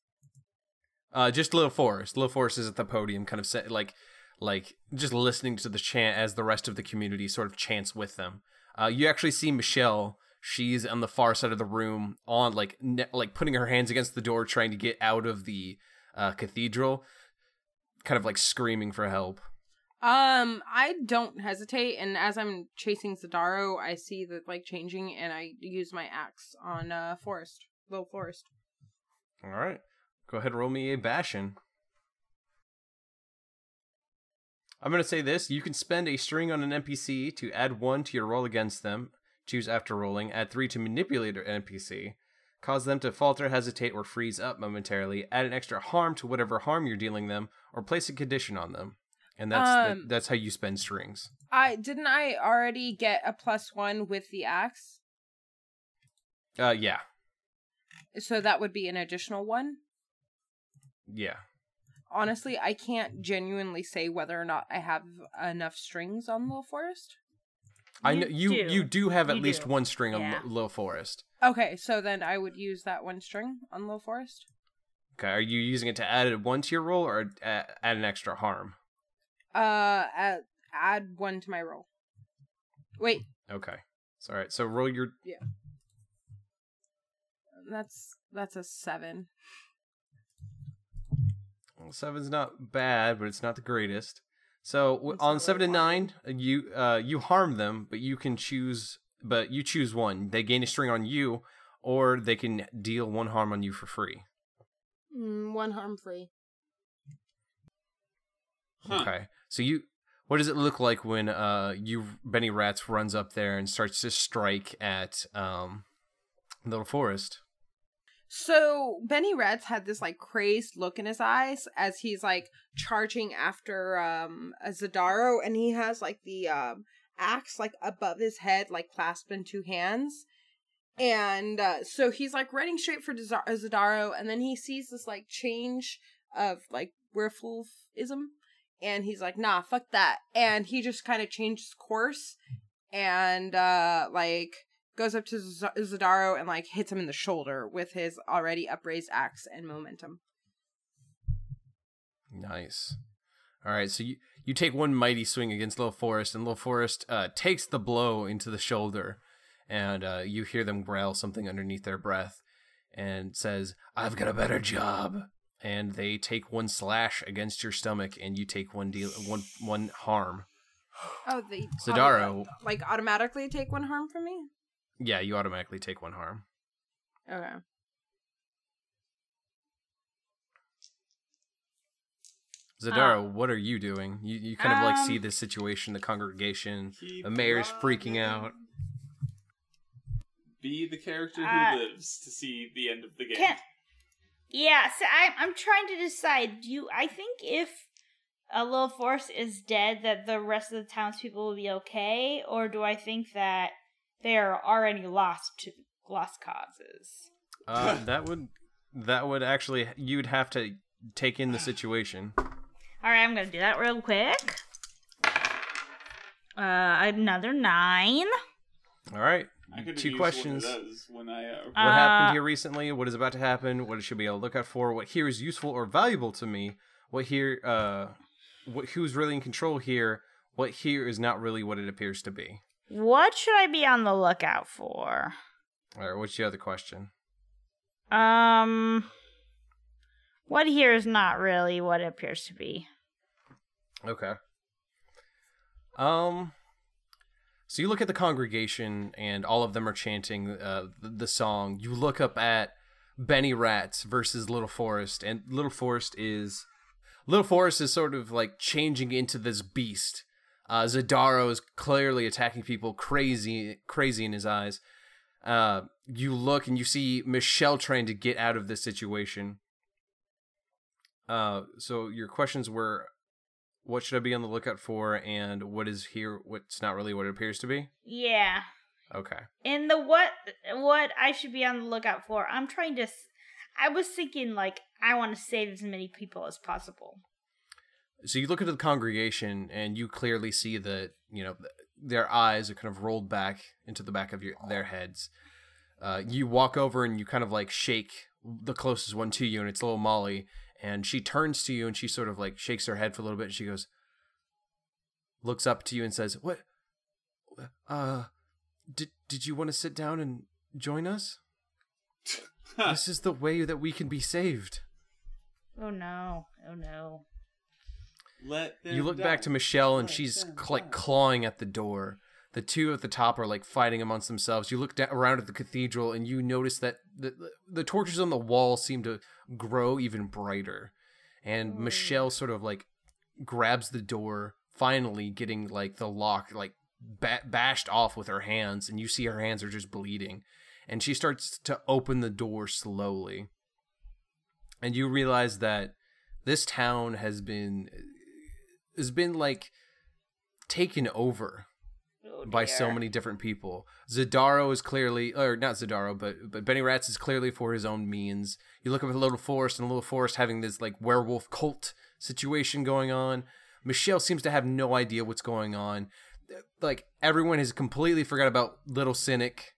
Uh, just Little Forrest. Little Forrest is at the podium, kind of set, like, like just listening to the chant as the rest of the community sort of chants with them. Uh, you actually see Michelle. She's on the far side of the room, on like ne- like putting her hands against the door, trying to get out of the uh, cathedral, kind of like screaming for help. Um, I don't hesitate, and as I'm chasing Zadaro, I see the like changing, and I use my axe on uh Forrest, Little Forrest. All right, go ahead, roll me a bastion. I'm gonna say this: you can spend a string on an NPC to add one to your roll against them. Choose after rolling. Add three to manipulate an NPC. Cause them to falter, hesitate, or freeze up momentarily. Add an extra harm to whatever harm you're dealing them, or place a condition on them. And that's Um, that's how you spend strings. I didn't I already get a plus one with the axe, Uh, yeah, so that would be an additional one. yeah. Honestly, I can't genuinely say whether or not I have enough strings on Little Forrest. I know you do. you do have at You least do. one string on Yeah. Little Forrest. Okay, so then I would use that one string on Little Forrest. Okay, are you using it to add it one to your roll or add, add an extra harm? Uh, add, add one to my roll. Wait, Okay, so, all right. So roll your Yeah. that's that's a seven. Well, seven's not bad, but it's not the greatest. So It's on seven to really nine, uh, you uh you harm them, but you can choose. But you choose one. They gain a string on you, or they can deal one harm on you for free. Mm, one harm free. Huh. Okay. So you, what does it look like when uh you Benny Rats runs up there and starts to strike at um Little Forrest? So Benny Rats had this like crazed look in his eyes as he's like charging after um a Zadaro, and he has like the um axe like above his head, like clasped in two hands. And uh, so he's like running straight for Zadaro, and then he sees this like change of like werewolfism, and he's like, "Nah, fuck that," and he just kind of changes course, and uh like goes up to Z- Zadaro and like hits him in the shoulder with his already upraised axe and momentum. Nice. All right, so you you take one mighty swing against Little Forrest, and Little Forrest uh, takes the blow into the shoulder, and uh, you hear them growl something underneath their breath, and says, "I've got a better job." And they take one slash against your stomach, and you take one deal one one harm. Oh, they Zadaro. like automatically take one harm from me. Yeah, you automatically take one harm. Okay. Zadaro, what are you doing? You you kind of like see Um, this situation, the congregation, the mayor's freaking out. Be the character who Uh, lives to see the end of the game. Can yeah, so I'm I'm trying to decide. Do you, I think if a little force is dead, that the rest of the townspeople will be okay, or do I think that they are already lost to lost causes? Uh, that would that would actually you'd have to take in the situation. All right, I'm gonna do that real quick. Uh, another nine. All right. I Two questions. One of those when I uh, What happened Uh, here recently? What is about to happen? What should be able to look out for? What here is useful or valuable to me? What here uh what who's really in control here? What here is not really what it appears to be. What should I be on the lookout for? All right, what's the other question? Um, what here is not really what it appears to be. Okay. Um so you look at the congregation and all of them are chanting uh, the, the song. You look up at Benny Rats versus Little Forrest and Little Forrest is Little Forrest is sort of like changing into this beast. Uh Zadaro is clearly attacking people crazy crazy in his eyes. Uh you look and you see Michelle trying to get out of this situation. Uh so your questions were what should I be on the lookout for, and what is here? What's not really what it appears to be? Yeah. Okay. In the what what I should be on the lookout for, I'm trying to. I was thinking like I want to save as many people as possible. So you look into the congregation, and you clearly see that you know their eyes are kind of rolled back into the back of your, their heads. uh, you walk over and you kind of like shake the closest one to you, and it's little Molly. And she turns to you and she sort of like shakes her head for a little bit. And she goes, looks up to you and says, "What? Uh, did did you want to sit down and join us? this is the way that we can be saved." Oh no! Oh no! Let them you look back to Michelle and Let she's like clawing at the door. The two at the top are like fighting amongst themselves. You look da- around at the cathedral and you notice that the, the torches on the wall seem to grow even brighter. And Oh. Michelle sort of like grabs the door, finally getting like the lock like ba- bashed off with her hands, and you see her hands are just bleeding. And she starts to open the door slowly. And you realize that this town has been has been like taken over Oh, by so many different people. Zadaro is clearly, or not Zadaro, but but Benny Rats is clearly for his own means. You look up at Little Forrest, and Little Forrest having this like werewolf cult situation going on. Michelle seems to have no idea what's going on. Like everyone has completely forgot about Little Cynic,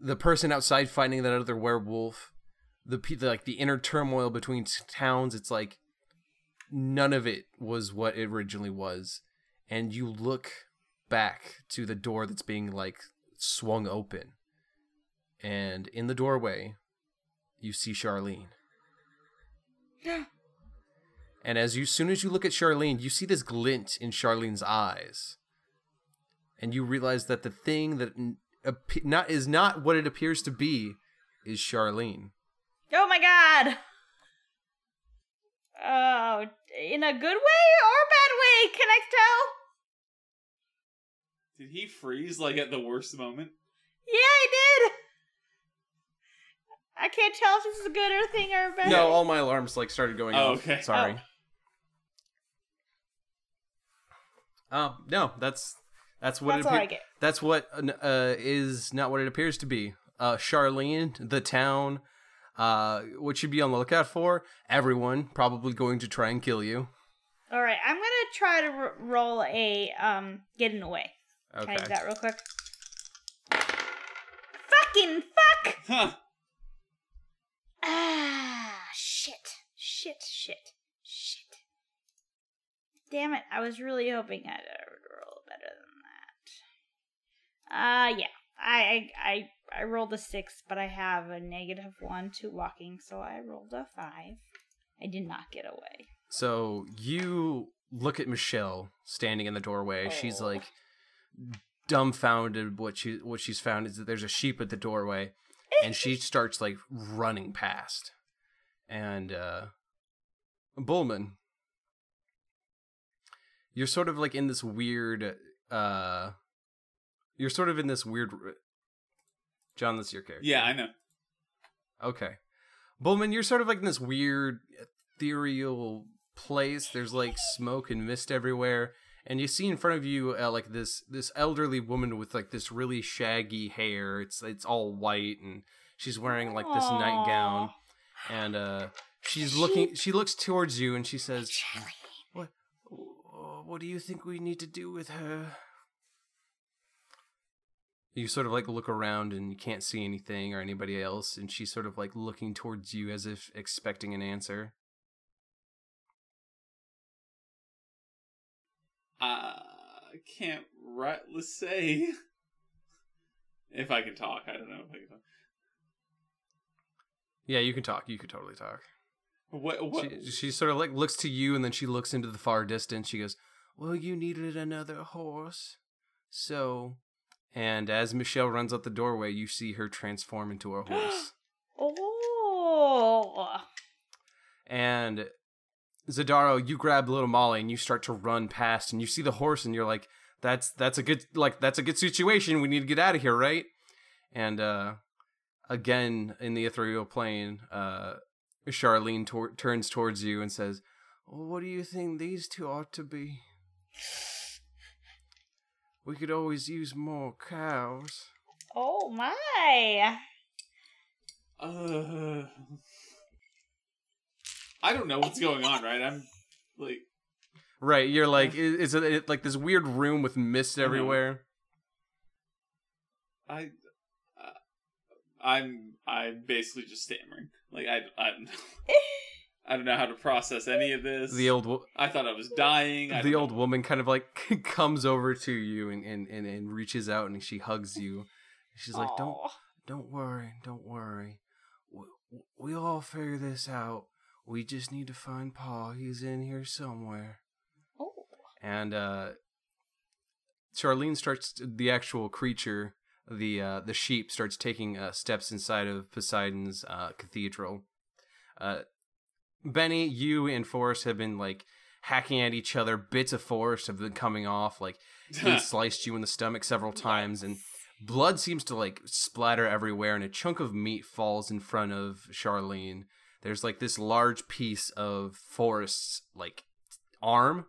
the person outside fighting that other werewolf, the like the inner turmoil between towns. It's like none of it was what it originally was, and you look back to the door that's being like swung open. And in the doorway, you see Charlene. yeah and as you soon as you look at Charlene, you see this glint in Charlene's eyes. And you realize that the thing that not is not what it appears to be is Charlene. Oh my god! Oh, in a good way or a bad way? Can I tell? Did he freeze like at the worst moment? Yeah, I did. I can't tell if this is a good or thing or a bad. No, all my alarms like started going Oh, off. okay. Sorry. Um, no, that's that's what That's it all appear- I get. That's what uh, is not what it appears to be. Uh, Charlene, the town, uh, what you'd be on the lookout for. Everyone probably going to try and kill you. All right, I'm gonna try to r- roll a um get in the way. Okay. Can I do that real quick? Fucking fuck! Huh. Ah, shit, shit, shit, shit. Damn it! I was really hoping I'd uh, roll better than that. Uh, yeah. I I I I rolled a six, but I have a negative one to walking, so I rolled a five. I did not get away. So you look at Michelle standing in the doorway. She's Oh. like dumbfounded. What she what she's found is that there's a sheep at the doorway, and she starts like running past. And uh Bullman, you're sort of like in this weird. uh You're sort of in this weird. John, this is your character. Yeah, I know. Okay. Bullman, you're sort of like in this weird ethereal place. There's like smoke and mist everywhere. And you see in front of you uh, like this this elderly woman with like this really shaggy hair. It's it's all white and she's wearing like this nightgown and uh she's looking she looks towards you and she says, "What what do you think we need to do with her?" You sort of like look around and you can't see anything or anybody else, and she's sort of like looking towards you as if expecting an answer. I can't rightly say. If I can talk, I don't know if I can talk. Yeah, you can talk. You could totally talk. What? What? She, she sort of like looks to you and then she looks into the far distance. She goes, Well, you needed another horse. So. And as Michelle runs out the doorway, you see her transform into a horse. Oh. and Zadaro, you grab little Molly and you start to run past and you see the horse and you're like, That's that's a good like that's a good situation. We need to get out of here, right? And uh again in the ethereal plane, uh Charlene tor- turns towards you and says, well, "What do you think these two ought to be? We could always use more cows." Oh my. Uh, I don't know what's going on, right? I'm like, Right, you're like, it- it's it, like this weird room with mist Uh-huh. everywhere. I, uh, I'm I'm basically just stammering. Like I I don't know. I don't know how to process any of this. The old wo- I thought I was dying. I the old know. woman kind of like comes over to you and, and, and, and reaches out and she hugs you. She's like, "Don't don't worry, don't worry. We, we'll all figure this out. We just need to find Paul. He's in here somewhere." Oh. And uh, Charlene starts the actual creature, the uh, the sheep starts taking uh, steps inside of Poseidon's uh, cathedral. Uh, Benny, you and Forrest have been like hacking at each other. Bits of Forrest have been coming off. Like he sliced you in the stomach several times, and blood seems to like splatter everywhere. And a chunk of meat falls in front of Charlene. There's like this large piece of Forrest's like arm,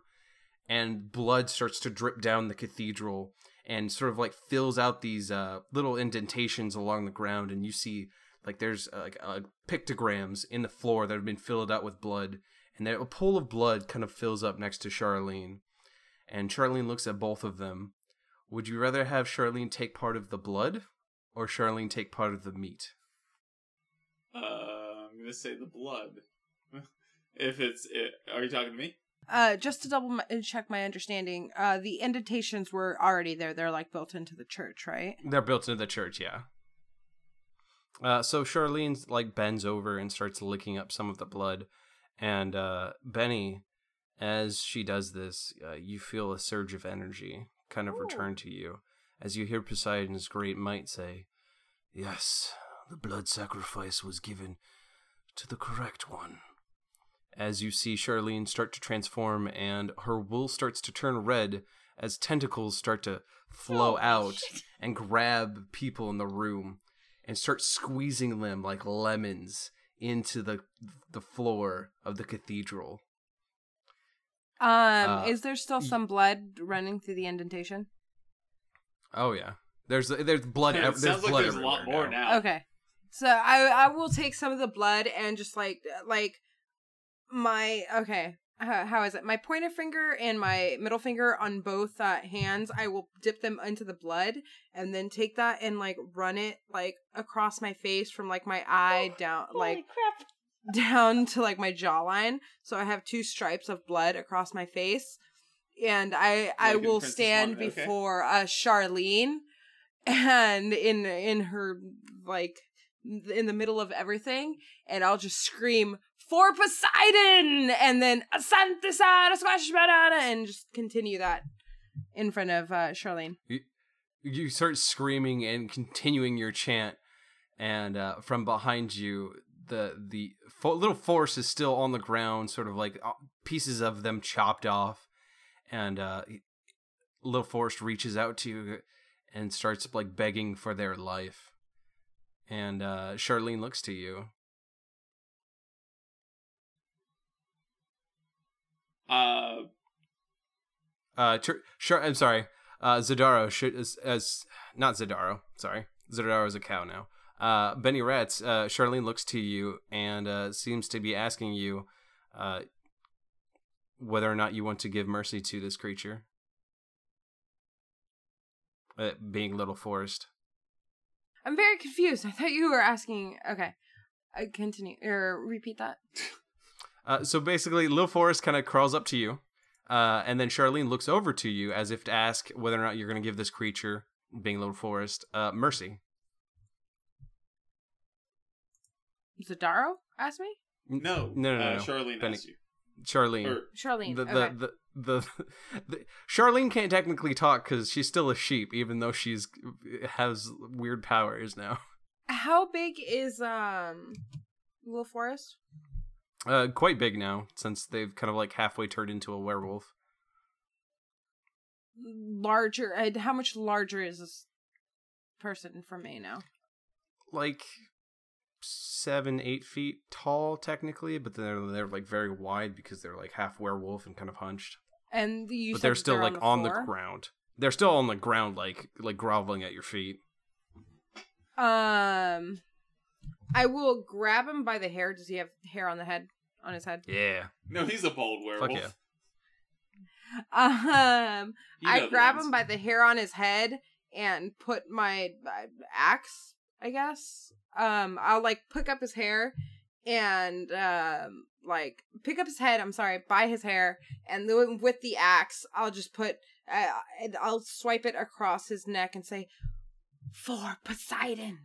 and blood starts to drip down the cathedral and sort of like fills out these uh, little indentations along the ground. And you see like there's uh, like uh, pictograms in the floor that have been filled out with blood, and there, a pool of blood kind of fills up next to Charlene. And Charlene looks at both of them. Would you rather have Charlene take part of the blood, or Charlene take part of the meat? Uh, I'm gonna say the blood. if it's, it, are you talking to me? Uh, just to double my, check my understanding, uh, the indentations were already there. They're like built into the church, right? They're built into the church, yeah. Uh, so Charlene like bends over and starts licking up some of the blood, and uh, Benny, as she does this, uh, you feel a surge of energy kind of Ooh. return to you as you hear Poseidon's great might say, "Yes, the blood sacrifice was given to the correct one." As you see Charlene start to transform, and her wool starts to turn red as tentacles start to flow Oh, out shit. and grab people in the room and start squeezing them like lemons into the the floor of the cathedral. Um, Uh, is there still some blood running through the indentation? Oh yeah, there's there's blood. it ev- there's sounds like blood there's a lot more now. now. Okay. So I I will take some of the blood and just like like my okay how, how is it my pointer finger and my middle finger on both uh, hands I will dip them into the blood and then take that and like run it like across my face from like my eye down Holy like crap. down to like my jawline so I have two stripes of blood across my face and I I Like in will Princess stand Mononoke? before uh Charlene and in in her like in the middle of everything and I'll just scream for Poseidon and then Santa Sara squash banana and just continue that in front of uh Charlene. You start screaming and continuing your chant, and uh, from behind you, the the fo- little force is still on the ground, sort of like uh, pieces of them chopped off, and uh, little force reaches out to you and starts like begging for their life, and uh, Charlene looks to you. Uh, Uh, Char- Char- I'm sorry. Uh, Zadaro should as, as not Zadaro. Sorry, Zadaro is a cow now. Uh, Benny Rats. Uh, Charlene looks to you and uh, seems to be asking you, uh, whether or not you want to give mercy to this creature. Uh, being Little Forrest. I'm very confused. I thought you were asking okay. I continue or repeat that. Uh, so basically, Little Forrest kind of crawls up to you, uh, and then Charlene looks over to you as if to ask whether or not you're going to give this creature, being Little Forrest, uh, mercy. Zadaro asked me? no, No, no, no, Uh, no. Charlene Benny- asked you. Charlene. Or, Charlene. the, okay. the, the, the, the Charlene can't technically talk because she's still a sheep, even though she's has weird powers now. How big is um Little Forrest? Uh, quite big now since they've kind of like halfway turned into a werewolf. Larger. uh, How much larger is this person from me now? Like seven, eight feet tall technically, but they're they're like very wide because they're like half werewolf and kind of hunched. And you but they're still like on the, floor? ground. They're still on the ground, like like groveling at your feet. Um, I will grab him by the hair. Does he have hair on the head? On his head? Yeah, no, he's a bald werewolf. fuck yeah. Um, You I know the grab ones. him by the hair on his head and put my uh, axe, I guess, um I'll like pick up his hair and um like pick up his head, I'm sorry, by his hair and then with the axe, I'll just put uh, I'll swipe it across his neck and say for Poseidon.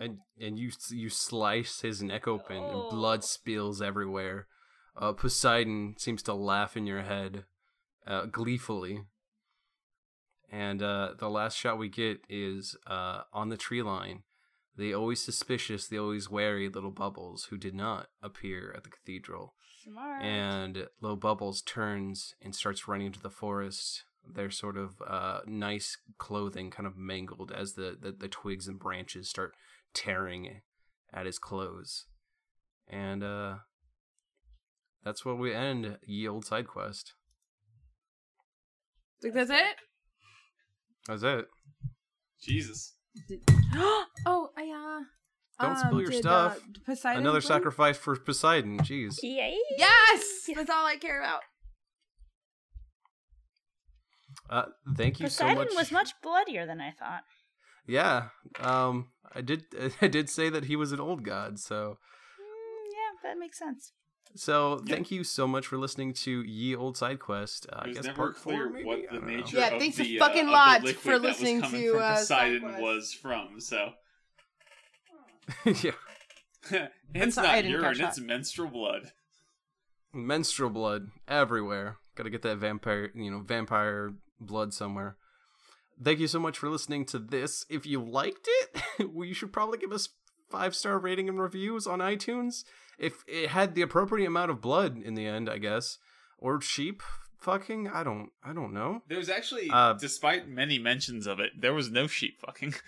And and you you slice his neck open and Oh. blood spills everywhere. Uh, Poseidon seems to laugh in your head, uh, gleefully. And uh, the last shot we get is uh, on the tree line. The always suspicious, the always wary little Bubbles, who did not appear at the cathedral. Smart. And little Bubbles turns and starts running into the forest. Their sort of uh, nice clothing kind of mangled as the, the, the twigs and branches start tearing at his clothes. And uh, that's where we end Ye Old Side Quest. Think that's it? That's it. Jesus. oh, yeah. Don't spill your stuff. Poseidon Another win? sacrifice for Poseidon. Jeez. Yay! Yes, that's all I care about. Uh, thank you Poseidon so much. was much bloodier than I thought. Yeah. Um, I did. I did say that he was an old god. So, Mm, yeah, that makes sense. so thank you so much for listening to Ye Old Side Quest. Uh, I guess never part clear four, maybe? what the don't know. nature Yeah, of thanks a the, fucking uh, lot of the liquid for that was listening coming to, from uh, Poseidon Southwest. was from. So yeah. it's sorry, not didn't urine; catch it's menstrual blood. menstrual blood everywhere. Got to get that vampire, you know, vampire blood somewhere. Thank you so much for listening to this. If you liked it, well, you should probably give us five star rating and reviews on iTunes. If it had the appropriate amount of blood in the end, I guess, or sheep fucking. I don't. I don't know. There was actually, Uh, despite many mentions of it, there was no sheep fucking.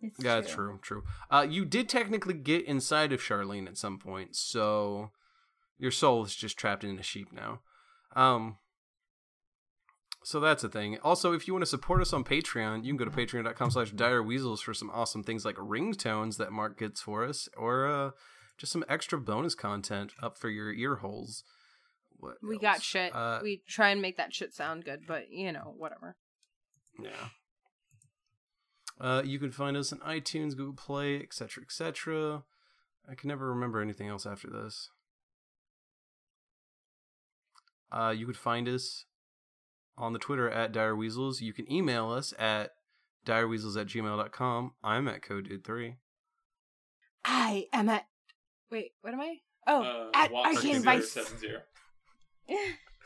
It's Yeah, it's true. True. Uh, you did technically get inside of Charlene at some point, so your soul is just trapped in a sheep now. Um. So that's a thing. Also, if you want to support us on Patreon, you can go to patreon.com slash dire weasels for some awesome things like ringtones that Mark gets for us, or uh, just some extra bonus content up for your ear holes. What We got shit. Uh, we try and make that shit sound good, but you know, whatever. Yeah. Uh, you can find us on iTunes, Google Play, etc., etc. I can never remember anything else after this. Uh, you could find us on the Twitter at Dire Weasels. You can email us at direweasels at gmail.com. I'm at Codedude3. I am at. Wait, what am I? Oh, Uh, at Walk Arcane Vice. zero seven zero.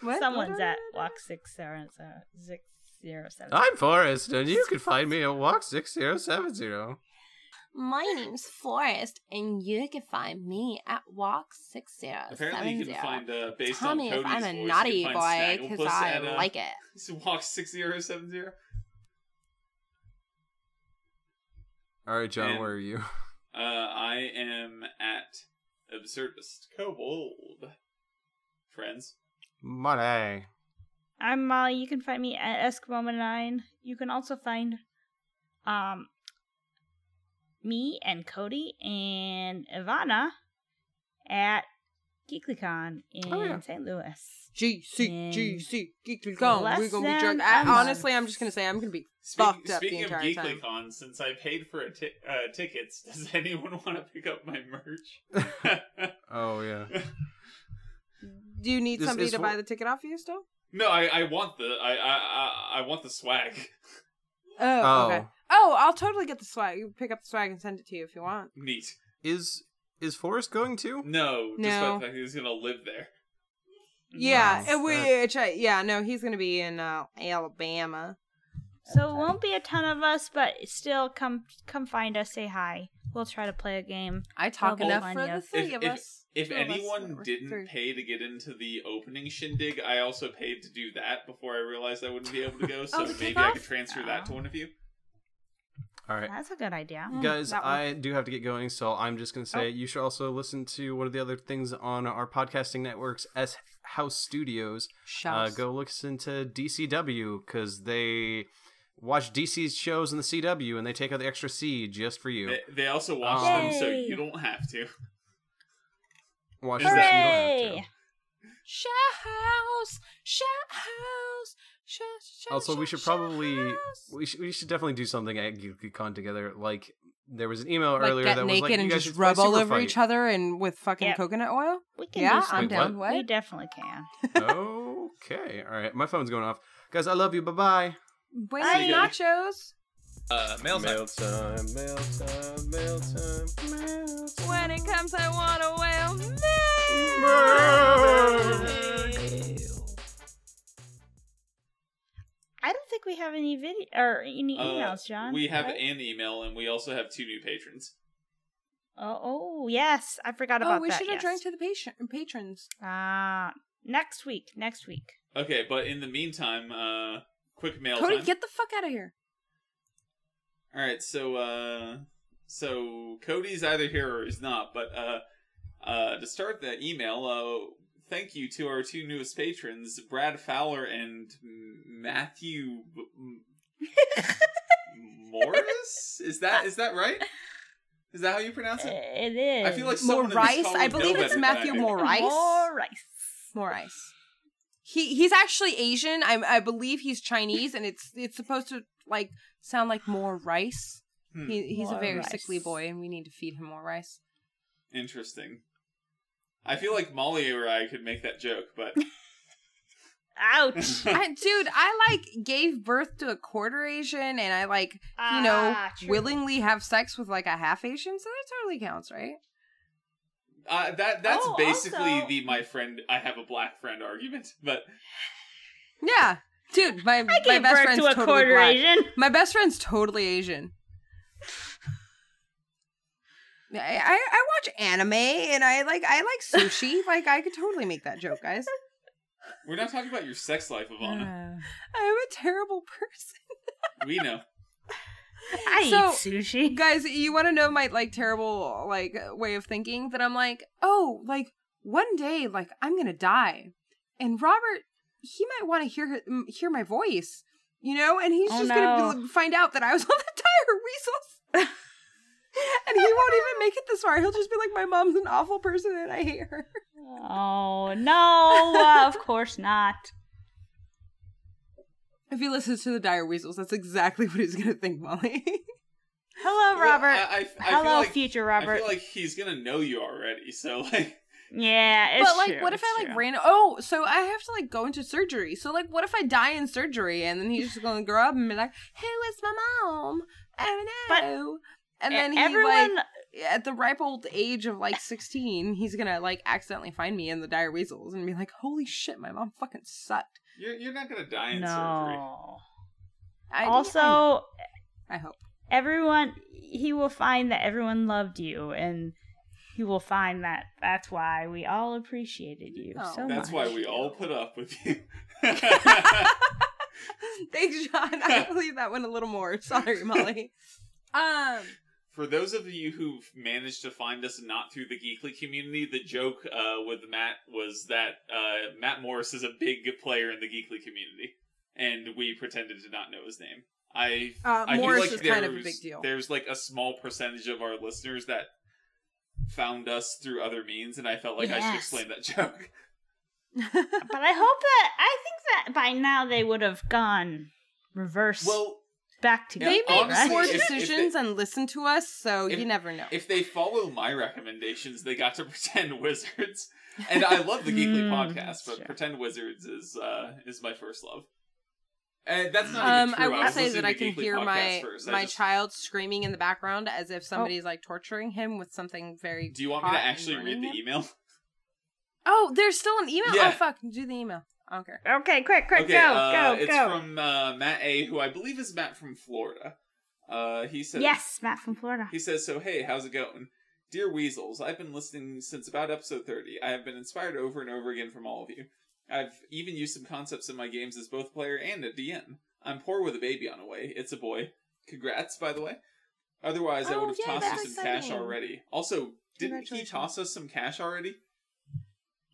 What? Someone's What? at walk six zero seven six zero seven. I'm Forrest, and you can find me at Walk6070. My name's Forrest, and you can find me at Walk Six Zero Apparently, you can find uh, based Tell on me if I'm a voice, naughty boy find because Snagglepuss I at, uh, like it. Walk six zero seven zero. All right, John, And- where are you? Uh, I am at Absurdist Kobold. Friends. Money. I'm Molly. You can find me at Eskimo9. You can also find um me and Cody and Ivana at GeeklyCon in Oh, yeah. St. Louis. G C And G C Geekly Con. less We're gonna be than drunk. a I, month. honestly, I'm just gonna say I'm gonna be Speak- fucked up the speaking entire of time. GeeklyCon, since I paid for a uh, tickets, does anyone want to pick up my merch? Oh, yeah. Do you need This somebody to for- buy the ticket off you still? no, I, I want the I, I I I want the swag. Oh, Oh. okay. Oh, I'll totally get the swag. You pick up the swag and send it to you if you want. Neat. Is is Forrest going too? No, No. despite the fact that he's gonna live there. Yeah, Wow. uh, which I, yeah, no, he's gonna be in uh, Alabama. So it won't be a ton of us, but still come come find us, say hi. We'll try to play a game. I talk That'll be enough for yeah. the three If- of if- us. If Two of us, anyone whatever. didn't Three. pay to get into the opening shindig, I also paid to do that before I realized I wouldn't be able to go. So Oh, the maybe I could kickoff? transfer that to one of you. All right. That's a good idea. Mm, Guys. I do have to get going, so I'm just going to say Oh. you should also listen to one of the other things on our podcasting networks, S House Studios. Uh, go listen to DCW because they watch DC's shows in the CW and they take out the extra C just for you. They, they also watch Um, them, so you don't have to. Watch Hooray! this. You don't have to. Hooray! Shout house, shout house, Sh- sh- Also, we should probably we should, we should definitely do something at GeeklyCon together. Like there was an email like earlier get that was naked like, you guys just should rub all over Fight. each other and with fucking Yep. coconut oil. We can Yeah, do I'm Wait, down. what? We definitely can. okay, all right. My phone's going off, guys. I love you. Bye bye. Wait, Bye. nachos. Uh, mail time. Mail time, mail time, mail time, mail time. When it comes, I want a whale. I don't think we have any video or any Uh, emails, John. We have right? an email, and we also have two new patrons. Oh, oh, yes, I forgot about that. Oh, we that. should have yes. drank to the patient patrons. Ah, next week. Next week. Okay, but in the meantime, uh, quick mail Cody, time. get the fuck out of here. All right, so uh, so Cody's either here or he's not. But uh, uh, to start the email, uh, thank you to our two newest patrons, Brad Fowler and Matthew Morris. Is that is that right? Is that how you pronounce it? It is. I feel like someone in this I believe it's Matthew I do. Morais. More rice. More ice. He he's actually Asian. I I believe he's Chinese, and it's it's supposed to like sound like more rice. Hmm, He he's a very rice. sickly boy, and we need to feed him more rice. Interesting. I feel like Molly or I could make that joke, but Ouch. I, dude, I like gave birth to a quarter Asian, and I like you know Ah, true. willingly have sex with like a half Asian, so that totally counts, right? uh, that that's Oh, basically also- the my friend I have a black friend argument. But Yeah, dude, my I my best birth friend's to a totally quarter black. Asian. My best friend's totally Asian. I, I I watch anime and I like I like sushi. like I could totally make that joke, guys. we're not talking about your sex life, Ivana. I am a terrible person. we know. I So- eat sushi. Guys, you want to know my like terrible like way of thinking that I'm like, "Oh, like one day like I'm going to die." And Robert, he might want to hear hear my voice, you know, and he's Oh, just no. going to find out that I was on the Dire Weasels. and he won't even make it this far. He'll just be like, "My mom's an awful person and I hate her." Oh no! of course not. If he listens to the Dire Weasels, that's exactly what he's gonna think, Molly. Hello, Well, Robert. I, I, I Hello, feel like, future I Robert. feel like he's gonna know you already. So like, yeah, it's but like, true, what if it's I like true. ran? Oh, so I have to like go into surgery. So like, what if I die in surgery and then he's just gonna grow up and be like, "Who is my mom? Oh But- no!" And then he everyone? like at the ripe old age of like sixteen, he's gonna like accidentally find me in the Dire Weasels and be like, "Holy shit, my mom fucking sucked." you're you're not gonna die in surgery. no. I, Also, I. I hope. everyone he will find that everyone loved you and he will find that that's why we all appreciated you Oh. so That's much why we all put up with you. Thanks, John. I believe that one a little more. Sorry, Molly. Um. For those of you who've managed to find us not through the Geekly community, the joke uh, with Matt was that uh, Matt Morris is a big player in the Geekly community, and we pretended to not know his name. I Uh, I Morris feel like is kind of a there's- big deal. There's like a small percentage of our listeners that found us through other means, and I felt like I should explain that joke. but i hope that i think that by now they would have gone reverse Well, back to Yeah, they Geekly, make honestly, poor if- if they- decisions and listen to us, so if- you never know. if they follow my recommendations, they got to pretend wizards. And I love the Geekly Mm, podcast, but sure. pretend wizards is uh, is my first love. And that's not Um, even I true. will was say that I to can Geekly hear my first. My just- child screaming in the background as Oh. if somebody's like torturing him with something very. Do you want me to actually read the him. email? Oh, there's still an email. Yeah. Oh fuck, do the email. I don't care. okay quick quick okay, go uh, go it's go from uh, Matt A, who I believe is Matt from Florida. Uh, he says, yes matt from florida He says, So, hey, how's it going? Dear Weasels, I've been listening since about episode 30. I have been inspired over and over again from all of you. I've even used some concepts in my games as both player and a DM. I'm poor with a baby on the way. It's a boy. Congrats, by the way. Otherwise, I Oh, would have yeah, tossed you some cash already. Also, didn't he toss us some cash already?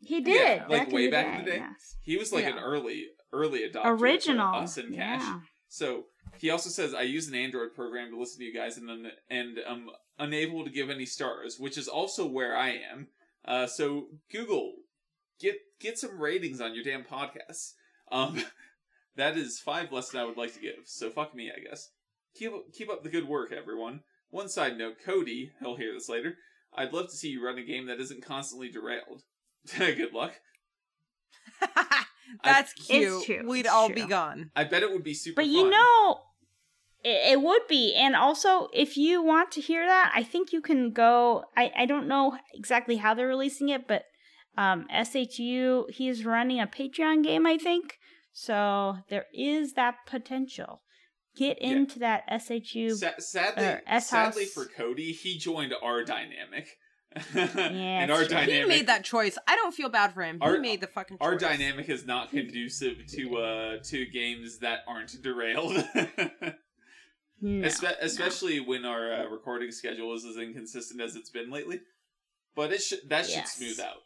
He did Yeah, like way back in the day. yes. He was like an early, early adopter original us in cash. yeah. So he also says I use an Android program to listen to you guys, and then and I'm unable to give any stars, which is also where I am. Uh, so Google, get get some ratings on your damn podcasts. Um, That is five less than I would like to give. So fuck me, I guess. Keep keep up the good work, everyone. One side note, Cody, he'll hear this later. I'd love to see you run a game that isn't constantly derailed. good luck. That's It's cute. true, We'd it's all true. be gone. I bet it would be super But fun. you know, it, it would be. And also, if you want to hear that, I think you can go. I, I don't know exactly how they're releasing it, but um, SHU, he's running a Patreon game, I think. So there is that potential. Get Yeah. into that SHU. Sa- sadly, or sadly for Cody, he joined our dynamic. Yeah, and our it's true. He made that choice. I don't feel bad for him. Our- he made the fucking choice. our dynamic is not conducive to uh to games that aren't derailed. No, Espe- especially when our uh, recording schedule is as inconsistent as it's been lately. But it should that should Yes. smooth out.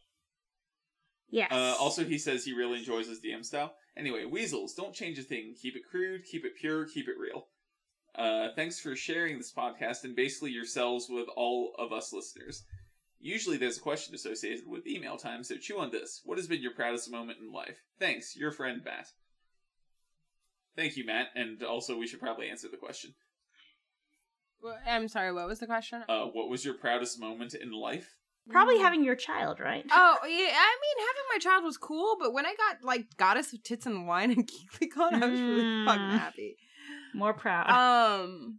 Yes. Uh, also, he says he really enjoys his DM style. Anyway, weasels, don't change a thing. Keep it crude, keep it pure, keep it real. Uh, thanks for sharing this podcast and basically yourselves with all of us listeners. Usually there's a question associated with email time, so chew on this. What has been your proudest moment in life? Thanks, your friend Matt. Thank you, Matt, and also we should probably answer the question. Well, I'm sorry. What was the question? Uh, what was your proudest moment in life? Probably Mm. having your child, right? Oh yeah, I mean having my child was cool, but when I got like Goddess of Tits and Wine and GeeklyCon, I was really fucking Mm. happy. More proud. Um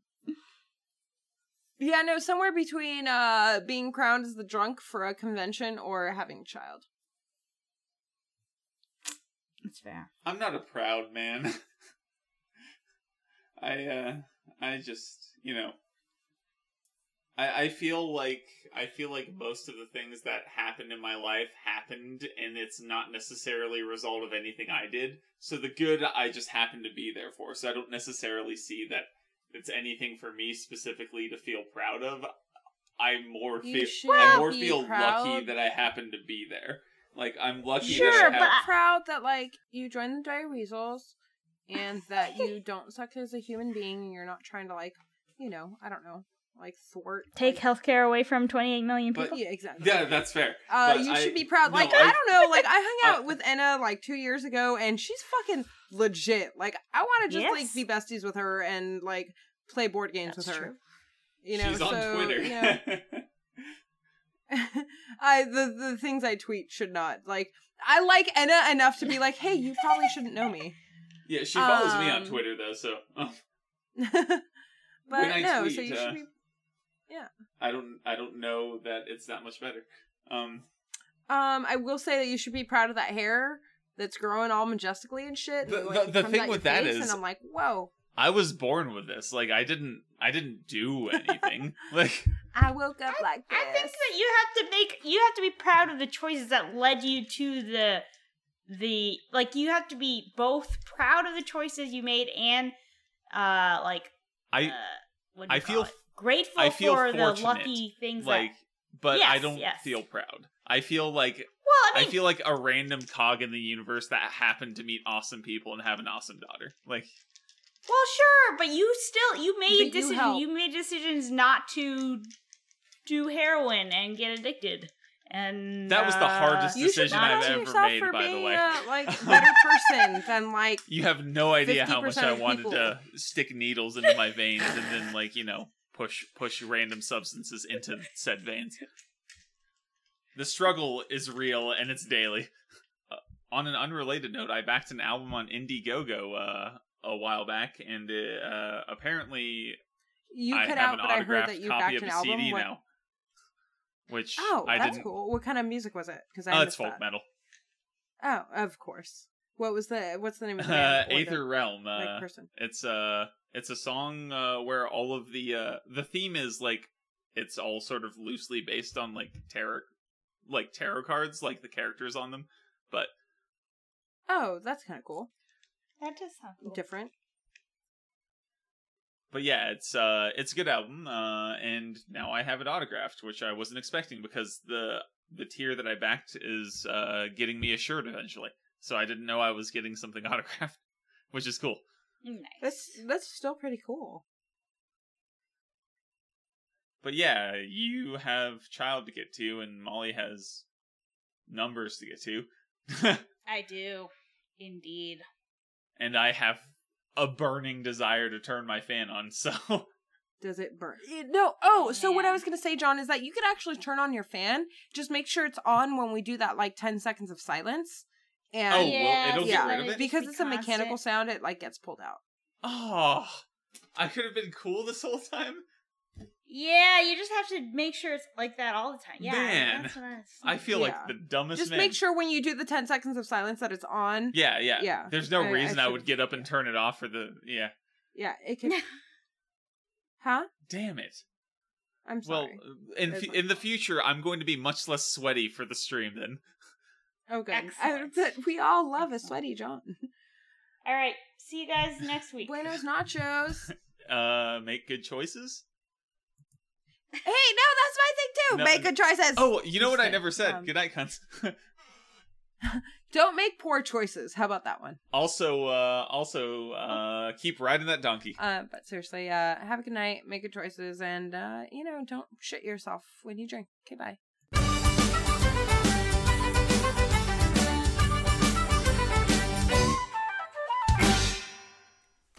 Yeah, no, somewhere between uh being crowned as the drunk for a convention or having a child. That's fair. I'm not a proud man. I uh I just you know I I feel like I feel like most of the things that happened in my life happened and it's not necessarily a result of anything I did. So the good I just happen to be there for. So I don't necessarily see that it's anything for me specifically to feel proud of. I more feel I more feel lucky that I happen to be there. Like I'm lucky Sure, that I but have I- proud that like you joined the Dire Weasels and that you don't suck as a human being and you're not trying to like, you know, I don't know, like thwart Take like, healthcare away from 28 million But- people. Yeah, exactly. Yeah, that's fair. Uh, But you I- should be proud. no, Like I- I, don't know. Like I hung I- out with Enna like two years ago, and she's fucking legit. Like I want to just like be besties with her and like play board games That's with her. true. You know, She's on so, Twitter. you know, I the the things I tweet should not like. I like Enna enough to be like, hey, you probably shouldn't know me. yeah, she follows me on Um, Twitter though, so oh, but When I no, tweet, so you uh, should be. I don't I don't know that it's that much better. Um, Um, I will say that you should be proud of that hair that's growing all majestically and shit. The- and, like, it the thing with your that face, is- and I'm like, whoa. I was born with this. Like I didn't I didn't do anything. like I woke up like this. I think that you have to make you have to be proud of the choices that led you to the the like you have to be both proud of the choices you made and uh like I uh, what do I call feel- it? Grateful I feel for the lucky things like that but I don't yes. feel proud. I feel like well I mean, I feel like a random cog in the universe that happened to meet awesome people and have an awesome daughter. Like well sure but you still you made But you decisions you made decisions not to do heroin and get addicted and That was the uh, hardest you should decision not I've ever made, for by the being way. a like better person than like You have no idea how much I wanted people- to stick needles into my veins and then like, you know, push push random substances into said veins. The struggle is real and it's daily. Uh, on an unrelated note, I backed an album on Indiegogo uh, a while back, and uh, apparently you I cut have out, an but I heard that you copy backed of an a album. CD What- now. Which Oh, I that's didn't. cool. What kind of music was it? Because I Oh, it's folk that. metal. Oh, of course. What was the what's the name of the Uh, band? the, Aether Realm. like, Uh, person. It's uh it's a song uh where all of the uh the theme is like it's all sort of loosely based on like tarot like tarot cards, like the characters on them. But Oh, that's kind of cool. that does sound cool. Different. but yeah, it's uh it's a good album, uh and now I have it autographed, which I wasn't expecting because the the tier that I backed is uh getting me a shirt eventually. So I didn't know I was getting something autographed, which is cool. Nice That's that's still pretty cool. But yeah, you have child to get to, and Molly has numbers to get to. I do, indeed. and I have a burning desire to turn my fan on. So Does it burn? Eh, No. Oh, so what I was gonna say, John, is that you could actually turn on your fan. Just make sure it's on when we do that like ten seconds of silence. Oh, and Oh, well, yeah, it'll get rid of it it? because it's a mechanical constant. sound, it like gets pulled out. oh, I could have been cool this whole time. Yeah, you just have to make sure it's like that all the time. Yeah, Man, that's what I, I feel Yeah. like the dumbest Just man. make sure when you do the ten seconds of silence that it's on. Yeah, yeah, Yeah. There's no I- I reason I, should've- would get up and turn it off for the. Yeah, Yeah, it can. huh? damn it. I'm sorry. Well, in There's fu- my in the future, I'm going to be much less sweaty for the stream then. Oh, good. I, excellent. but we all love a sweaty John. All right, see you guys next week. Buenos nachos. Uh, make good choices. hey, no, that's my thing too. No, make good choices. Oh, you know what I never said. um, Good night, cunts. Don't make poor choices. How about that one? also, uh, also, uh, keep riding that donkey. Uh, but seriously, uh, have a good night, make good choices, and uh, you know, don't shit yourself when you drink. Okay, bye.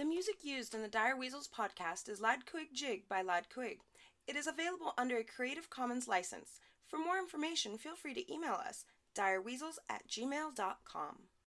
The music used in the Dire Weasels podcast is Lad Quig Jig by Lad Quig. It is available under a Creative Commons license. For more information, feel free to email us direweasels at gmail.com.